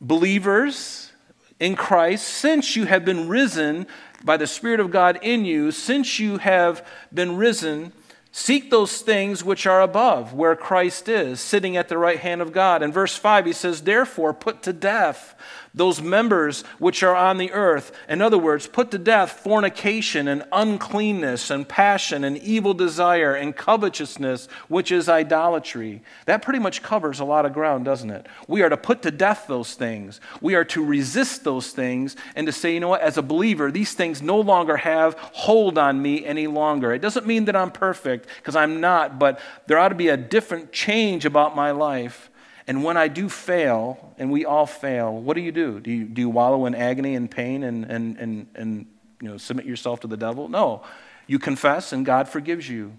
believers in Christ, since you have been risen by the Spirit of God in you, since you have been risen, seek those things which are above, where Christ is, sitting at the right hand of God. In verse 5, he says, Therefore, put to death those members which are on the earth. In other words, put to death fornication and uncleanness and passion and evil desire and covetousness, which is idolatry. That pretty much covers a lot of ground, doesn't it? We are to put to death those things. We are to resist those things and to say, you know what, as a believer, these things no longer have hold on me any longer. It doesn't mean that I'm perfect, because I'm not, but there ought to be a different change about my life. And when I do fail, and we all fail, what do you do? Do you, do you wallow in agony and pain and, and, and, and you know, submit yourself to the devil? No. You confess, and God forgives you.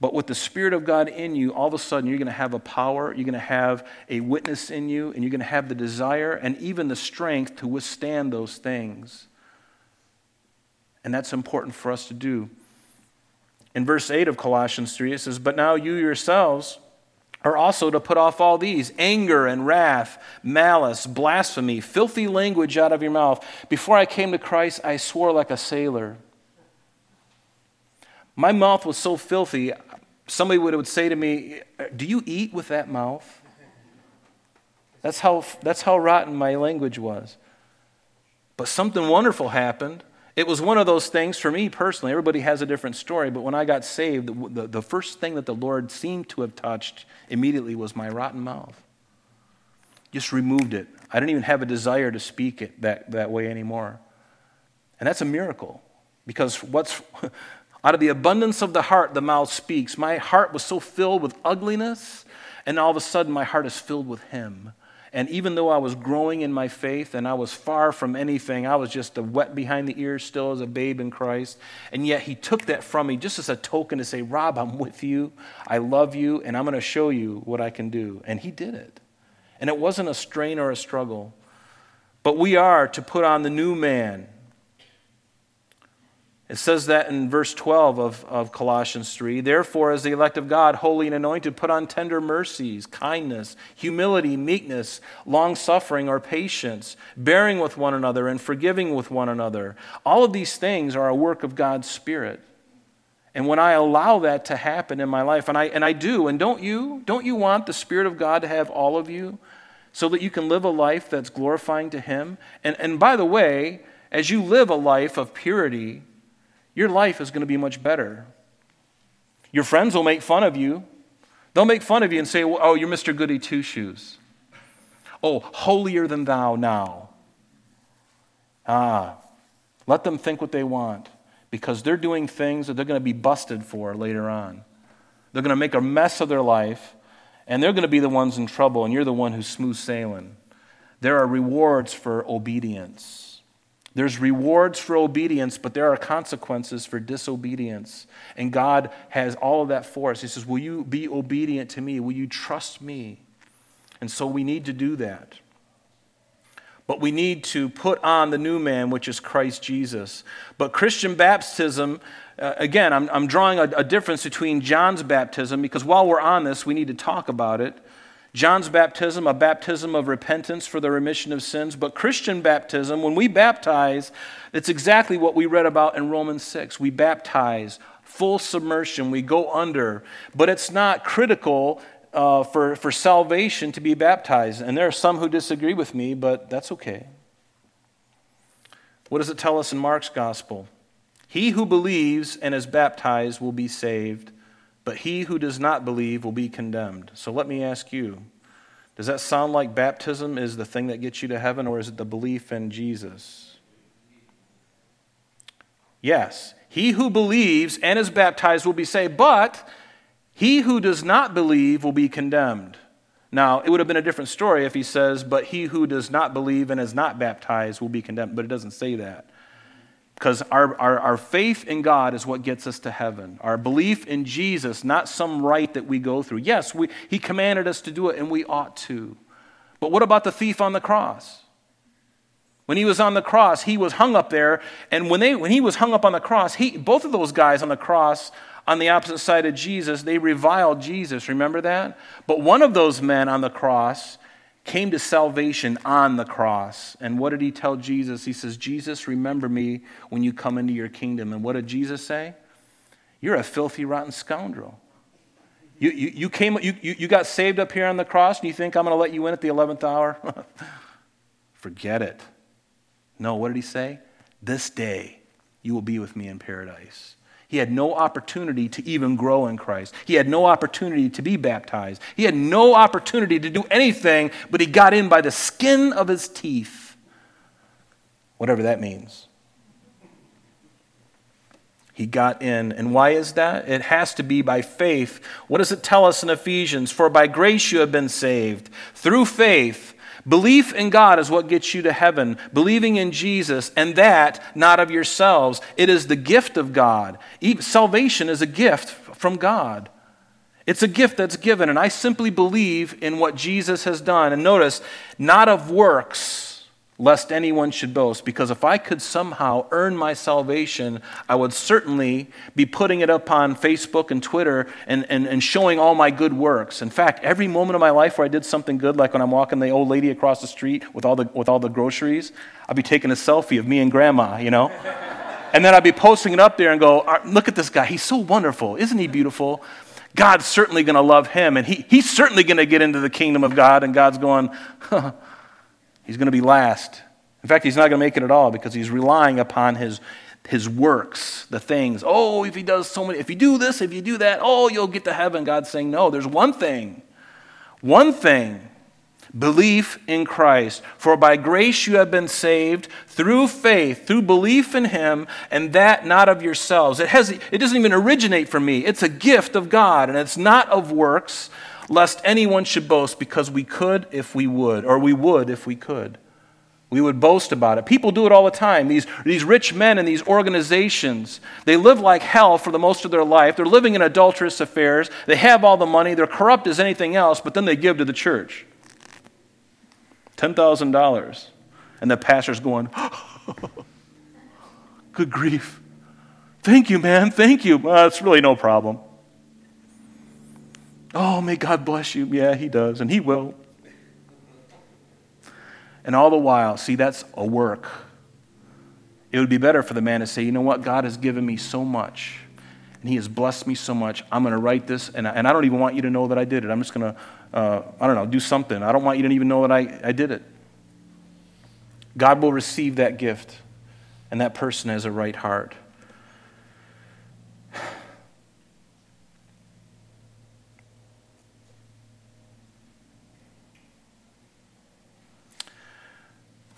But with the Spirit of God in you, all of a sudden you're going to have a power, you're going to have a witness in you, and you're going to have the desire and even the strength to withstand those things. And that's important for us to do. In verse 8 of Colossians 3, it says, But now you yourselves are also to put off all these anger and wrath, malice, blasphemy, filthy language out of your mouth. Before I came to Christ, I swore like a sailor. My mouth was so filthy, somebody would, would say to me, Do you eat with that mouth? That's how, that's how rotten my language was. But something wonderful happened. It was one of those things for me personally. Everybody has a different story, but when I got saved, the, the, the, first thing that the Lord seemed to have touched immediately was my rotten mouth. Just removed it. I didn't even have a desire to speak it that, that way anymore. And that's a miracle because what's out of the abundance of the heart, the mouth speaks. My heart was so filled with ugliness, and all of a sudden, my heart is filled with Him. And even though I was growing in my faith and I was far from anything, I was just a wet behind the ears still as a babe in Christ. And yet he took that from me just as a token to say, Rob, I'm with you. I love you, and I'm going to show you what I can do. And he did it. And it wasn't a strain or a struggle. But we are to put on the new man it says that in verse 12 of, of Colossians 3. Therefore, as the elect of God, holy and anointed, put on tender mercies, kindness, humility, meekness, long suffering, or patience, bearing with one another and forgiving with one another. All of these things are a work of God's Spirit. And when I allow that to happen in my life, and I, and I do, and don't you? Don't you want the Spirit of God to have all of you so that you can live a life that's glorifying to Him? And, and by the way, as you live a life of purity, your life is going to be much better. Your friends will make fun of you. They'll make fun of you and say, Oh, you're Mr. Goody Two Shoes. Oh, holier than thou now. Ah, let them think what they want because they're doing things that they're going to be busted for later on. They're going to make a mess of their life and they're going to be the ones in trouble, and you're the one who's smooth sailing. There are rewards for obedience. There's rewards for obedience, but there are consequences for disobedience. And God has all of that for us. He says, Will you be obedient to me? Will you trust me? And so we need to do that. But we need to put on the new man, which is Christ Jesus. But Christian baptism, uh, again, I'm, I'm drawing a, a difference between John's baptism because while we're on this, we need to talk about it. John's baptism, a baptism of repentance for the remission of sins. But Christian baptism, when we baptize, it's exactly what we read about in Romans 6. We baptize, full submersion, we go under. But it's not critical uh, for, for salvation to be baptized. And there are some who disagree with me, but that's okay. What does it tell us in Mark's gospel? He who believes and is baptized will be saved but he who does not believe will be condemned. So let me ask you does that sound like baptism is the thing that gets you to heaven, or is it the belief in Jesus? Yes. He who believes and is baptized will be saved, but he who does not believe will be condemned. Now, it would have been a different story if he says, but he who does not believe and is not baptized will be condemned, but it doesn't say that. Because our, our, our faith in God is what gets us to heaven. Our belief in Jesus, not some rite that we go through. Yes, we, He commanded us to do it, and we ought to. But what about the thief on the cross? When he was on the cross, he was hung up there, and when, they, when he was hung up on the cross, he, both of those guys on the cross on the opposite side of Jesus, they reviled Jesus. Remember that? But one of those men on the cross came to salvation on the cross. And what did he tell Jesus? He says, Jesus, remember me when you come into your kingdom. And what did Jesus say? You're a filthy, rotten scoundrel. You, you, you, came, you, you got saved up here on the cross, and you think I'm going to let you in at the 11th hour? Forget it. No, what did he say? This day you will be with me in paradise. He had no opportunity to even grow in Christ. He had no opportunity to be baptized. He had no opportunity to do anything, but he got in by the skin of his teeth. Whatever that means. He got in. And why is that? It has to be by faith. What does it tell us in Ephesians? For by grace you have been saved through faith. Belief in God is what gets you to heaven. Believing in Jesus, and that not of yourselves. It is the gift of God. Salvation is a gift from God. It's a gift that's given, and I simply believe in what Jesus has done. And notice, not of works lest anyone should boast, because if I could somehow earn my salvation, I would certainly be putting it up on Facebook and Twitter and, and, and showing all my good works. In fact, every moment of my life where I did something good, like when I'm walking the old lady across the street with all the, with all the groceries, I'd be taking a selfie of me and grandma, you know? and then I'd be posting it up there and go, look at this guy. He's so wonderful. Isn't he beautiful? God's certainly going to love him, and he, he's certainly going to get into the kingdom of God. And God's going, huh, He's going to be last. In fact, he's not going to make it at all because he's relying upon his, his works, the things. Oh, if he does so many, if you do this, if you do that, oh, you'll get to heaven. God's saying, no, there's one thing. One thing. Belief in Christ. For by grace you have been saved through faith, through belief in Him, and that not of yourselves. It, has, it doesn't even originate from me. It's a gift of God, and it's not of works, lest anyone should boast, because we could if we would, or we would if we could. We would boast about it. People do it all the time. These, these rich men and these organizations, they live like hell for the most of their life. They're living in adulterous affairs. They have all the money. They're corrupt as anything else, but then they give to the church $10,000. And the pastor's going, Good grief. Thank you, man. Thank you. Well, it's really no problem. Oh, may God bless you. Yeah, He does, and He will. And all the while, see, that's a work. It would be better for the man to say, you know what, God has given me so much, and He has blessed me so much. I'm going to write this, and I, and I don't even want you to know that I did it. I'm just going to, uh, I don't know, do something. I don't want you to even know that I, I did it. God will receive that gift, and that person has a right heart.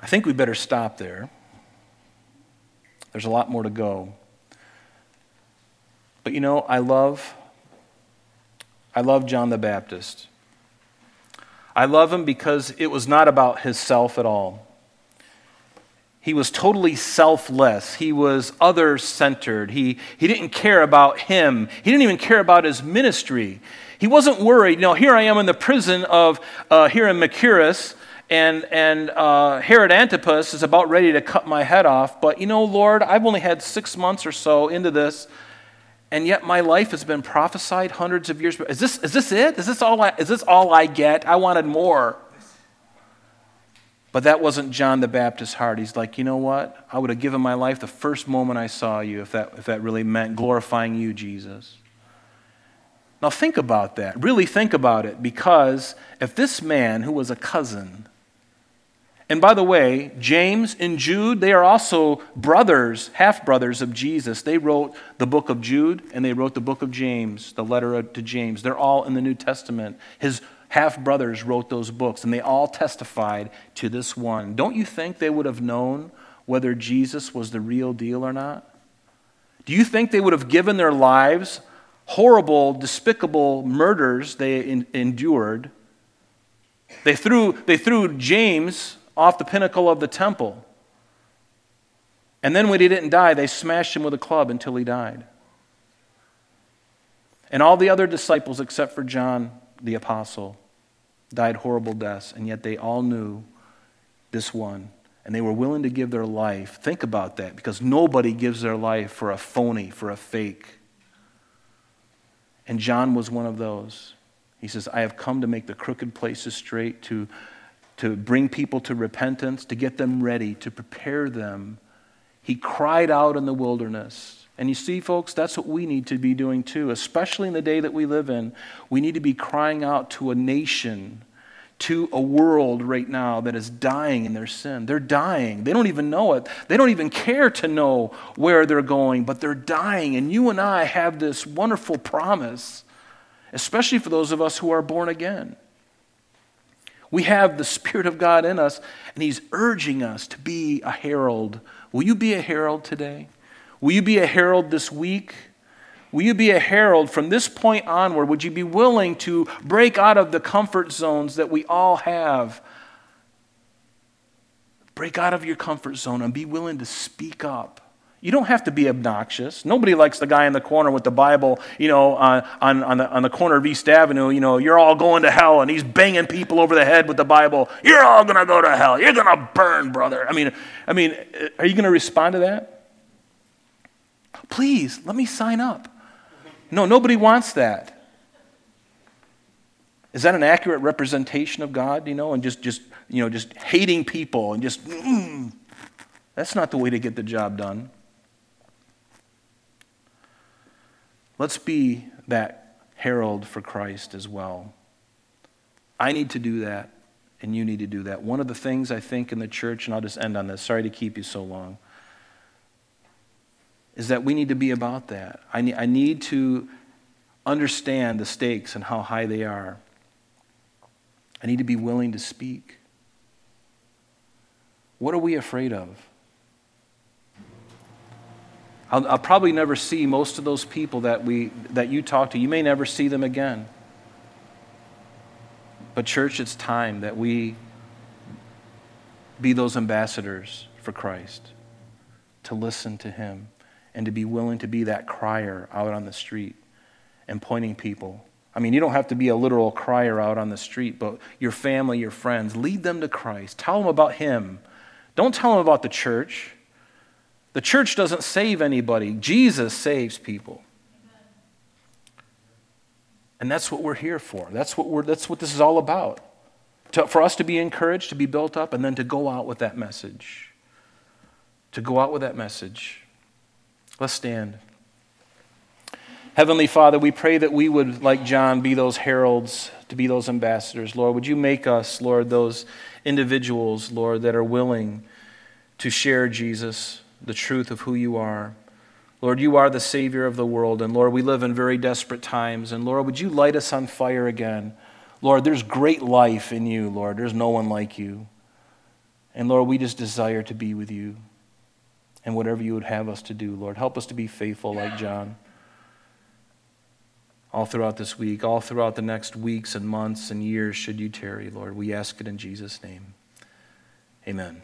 I think we better stop there. There's a lot more to go. But you know, I love I love John the Baptist. I love him because it was not about his self at all. He was totally selfless. He was other centered. He, he didn't care about him. He didn't even care about his ministry. He wasn't worried. You know, here I am in the prison of, uh, here in Machaerus, and, and uh, Herod Antipas is about ready to cut my head off. But you know, Lord, I've only had six months or so into this, and yet my life has been prophesied hundreds of years. Is this, is this it? Is this, all I, is this all I get? I wanted more. But that wasn't John the Baptist's heart. He's like, you know what? I would have given my life the first moment I saw you if that, if that really meant glorifying you, Jesus. Now think about that. Really think about it. Because if this man, who was a cousin, and by the way, James and Jude, they are also brothers, half brothers of Jesus. They wrote the book of Jude and they wrote the book of James, the letter to James. They're all in the New Testament. His half brothers wrote those books and they all testified to this one. Don't you think they would have known whether Jesus was the real deal or not? Do you think they would have given their lives, horrible, despicable murders they in, endured? They threw, they threw James off the pinnacle of the temple. And then when he didn't die, they smashed him with a club until he died. And all the other disciples, except for John the apostle, died horrible deaths, and yet they all knew this one. And they were willing to give their life. Think about that, because nobody gives their life for a phony, for a fake. And John was one of those. He says, I have come to make the crooked places straight, to to bring people to repentance, to get them ready, to prepare them. He cried out in the wilderness. And you see, folks, that's what we need to be doing too, especially in the day that we live in. We need to be crying out to a nation to a world right now that is dying in their sin. They're dying. They don't even know it. They don't even care to know where they're going, but they're dying. And you and I have this wonderful promise, especially for those of us who are born again. We have the Spirit of God in us, and He's urging us to be a herald. Will you be a herald today? Will you be a herald this week? Will you be a herald from this point onward? Would you be willing to break out of the comfort zones that we all have? Break out of your comfort zone and be willing to speak up. You don't have to be obnoxious. Nobody likes the guy in the corner with the Bible, you know, on, on, on, the, on the corner of East Avenue, you know, you're all going to hell, and he's banging people over the head with the Bible. You're all going to go to hell. You're going to burn, brother. I mean, I mean, are you going to respond to that? Please, let me sign up. No, nobody wants that. Is that an accurate representation of God, you know, and just, just, you know, just hating people and just, mm, that's not the way to get the job done. Let's be that herald for Christ as well. I need to do that, and you need to do that. One of the things I think in the church, and I'll just end on this, sorry to keep you so long is that we need to be about that. I need, I need to understand the stakes and how high they are. I need to be willing to speak. What are we afraid of? I'll, I'll, probably never see most of those people that, we, that you talk to. You may never see them again. But, church, it's time that we be those ambassadors for Christ, to listen to Him and to be willing to be that crier out on the street and pointing people. I mean, you don't have to be a literal crier out on the street, but your family, your friends, lead them to Christ. Tell them about Him. Don't tell them about the church. The church doesn't save anybody, Jesus saves people. And that's what we're here for. That's what, we're, that's what this is all about. To, for us to be encouraged, to be built up, and then to go out with that message. To go out with that message. Let's stand. Heavenly Father, we pray that we would, like John, be those heralds, to be those ambassadors. Lord, would you make us, Lord, those individuals, Lord, that are willing to share Jesus, the truth of who you are. Lord, you are the Savior of the world. And Lord, we live in very desperate times. And Lord, would you light us on fire again? Lord, there's great life in you, Lord. There's no one like you. And Lord, we just desire to be with you and whatever you would have us to do, Lord. Help us to be faithful like John. All throughout this week, all throughout the next weeks and months and years, should you tarry, Lord. We ask it in Jesus' name. Amen.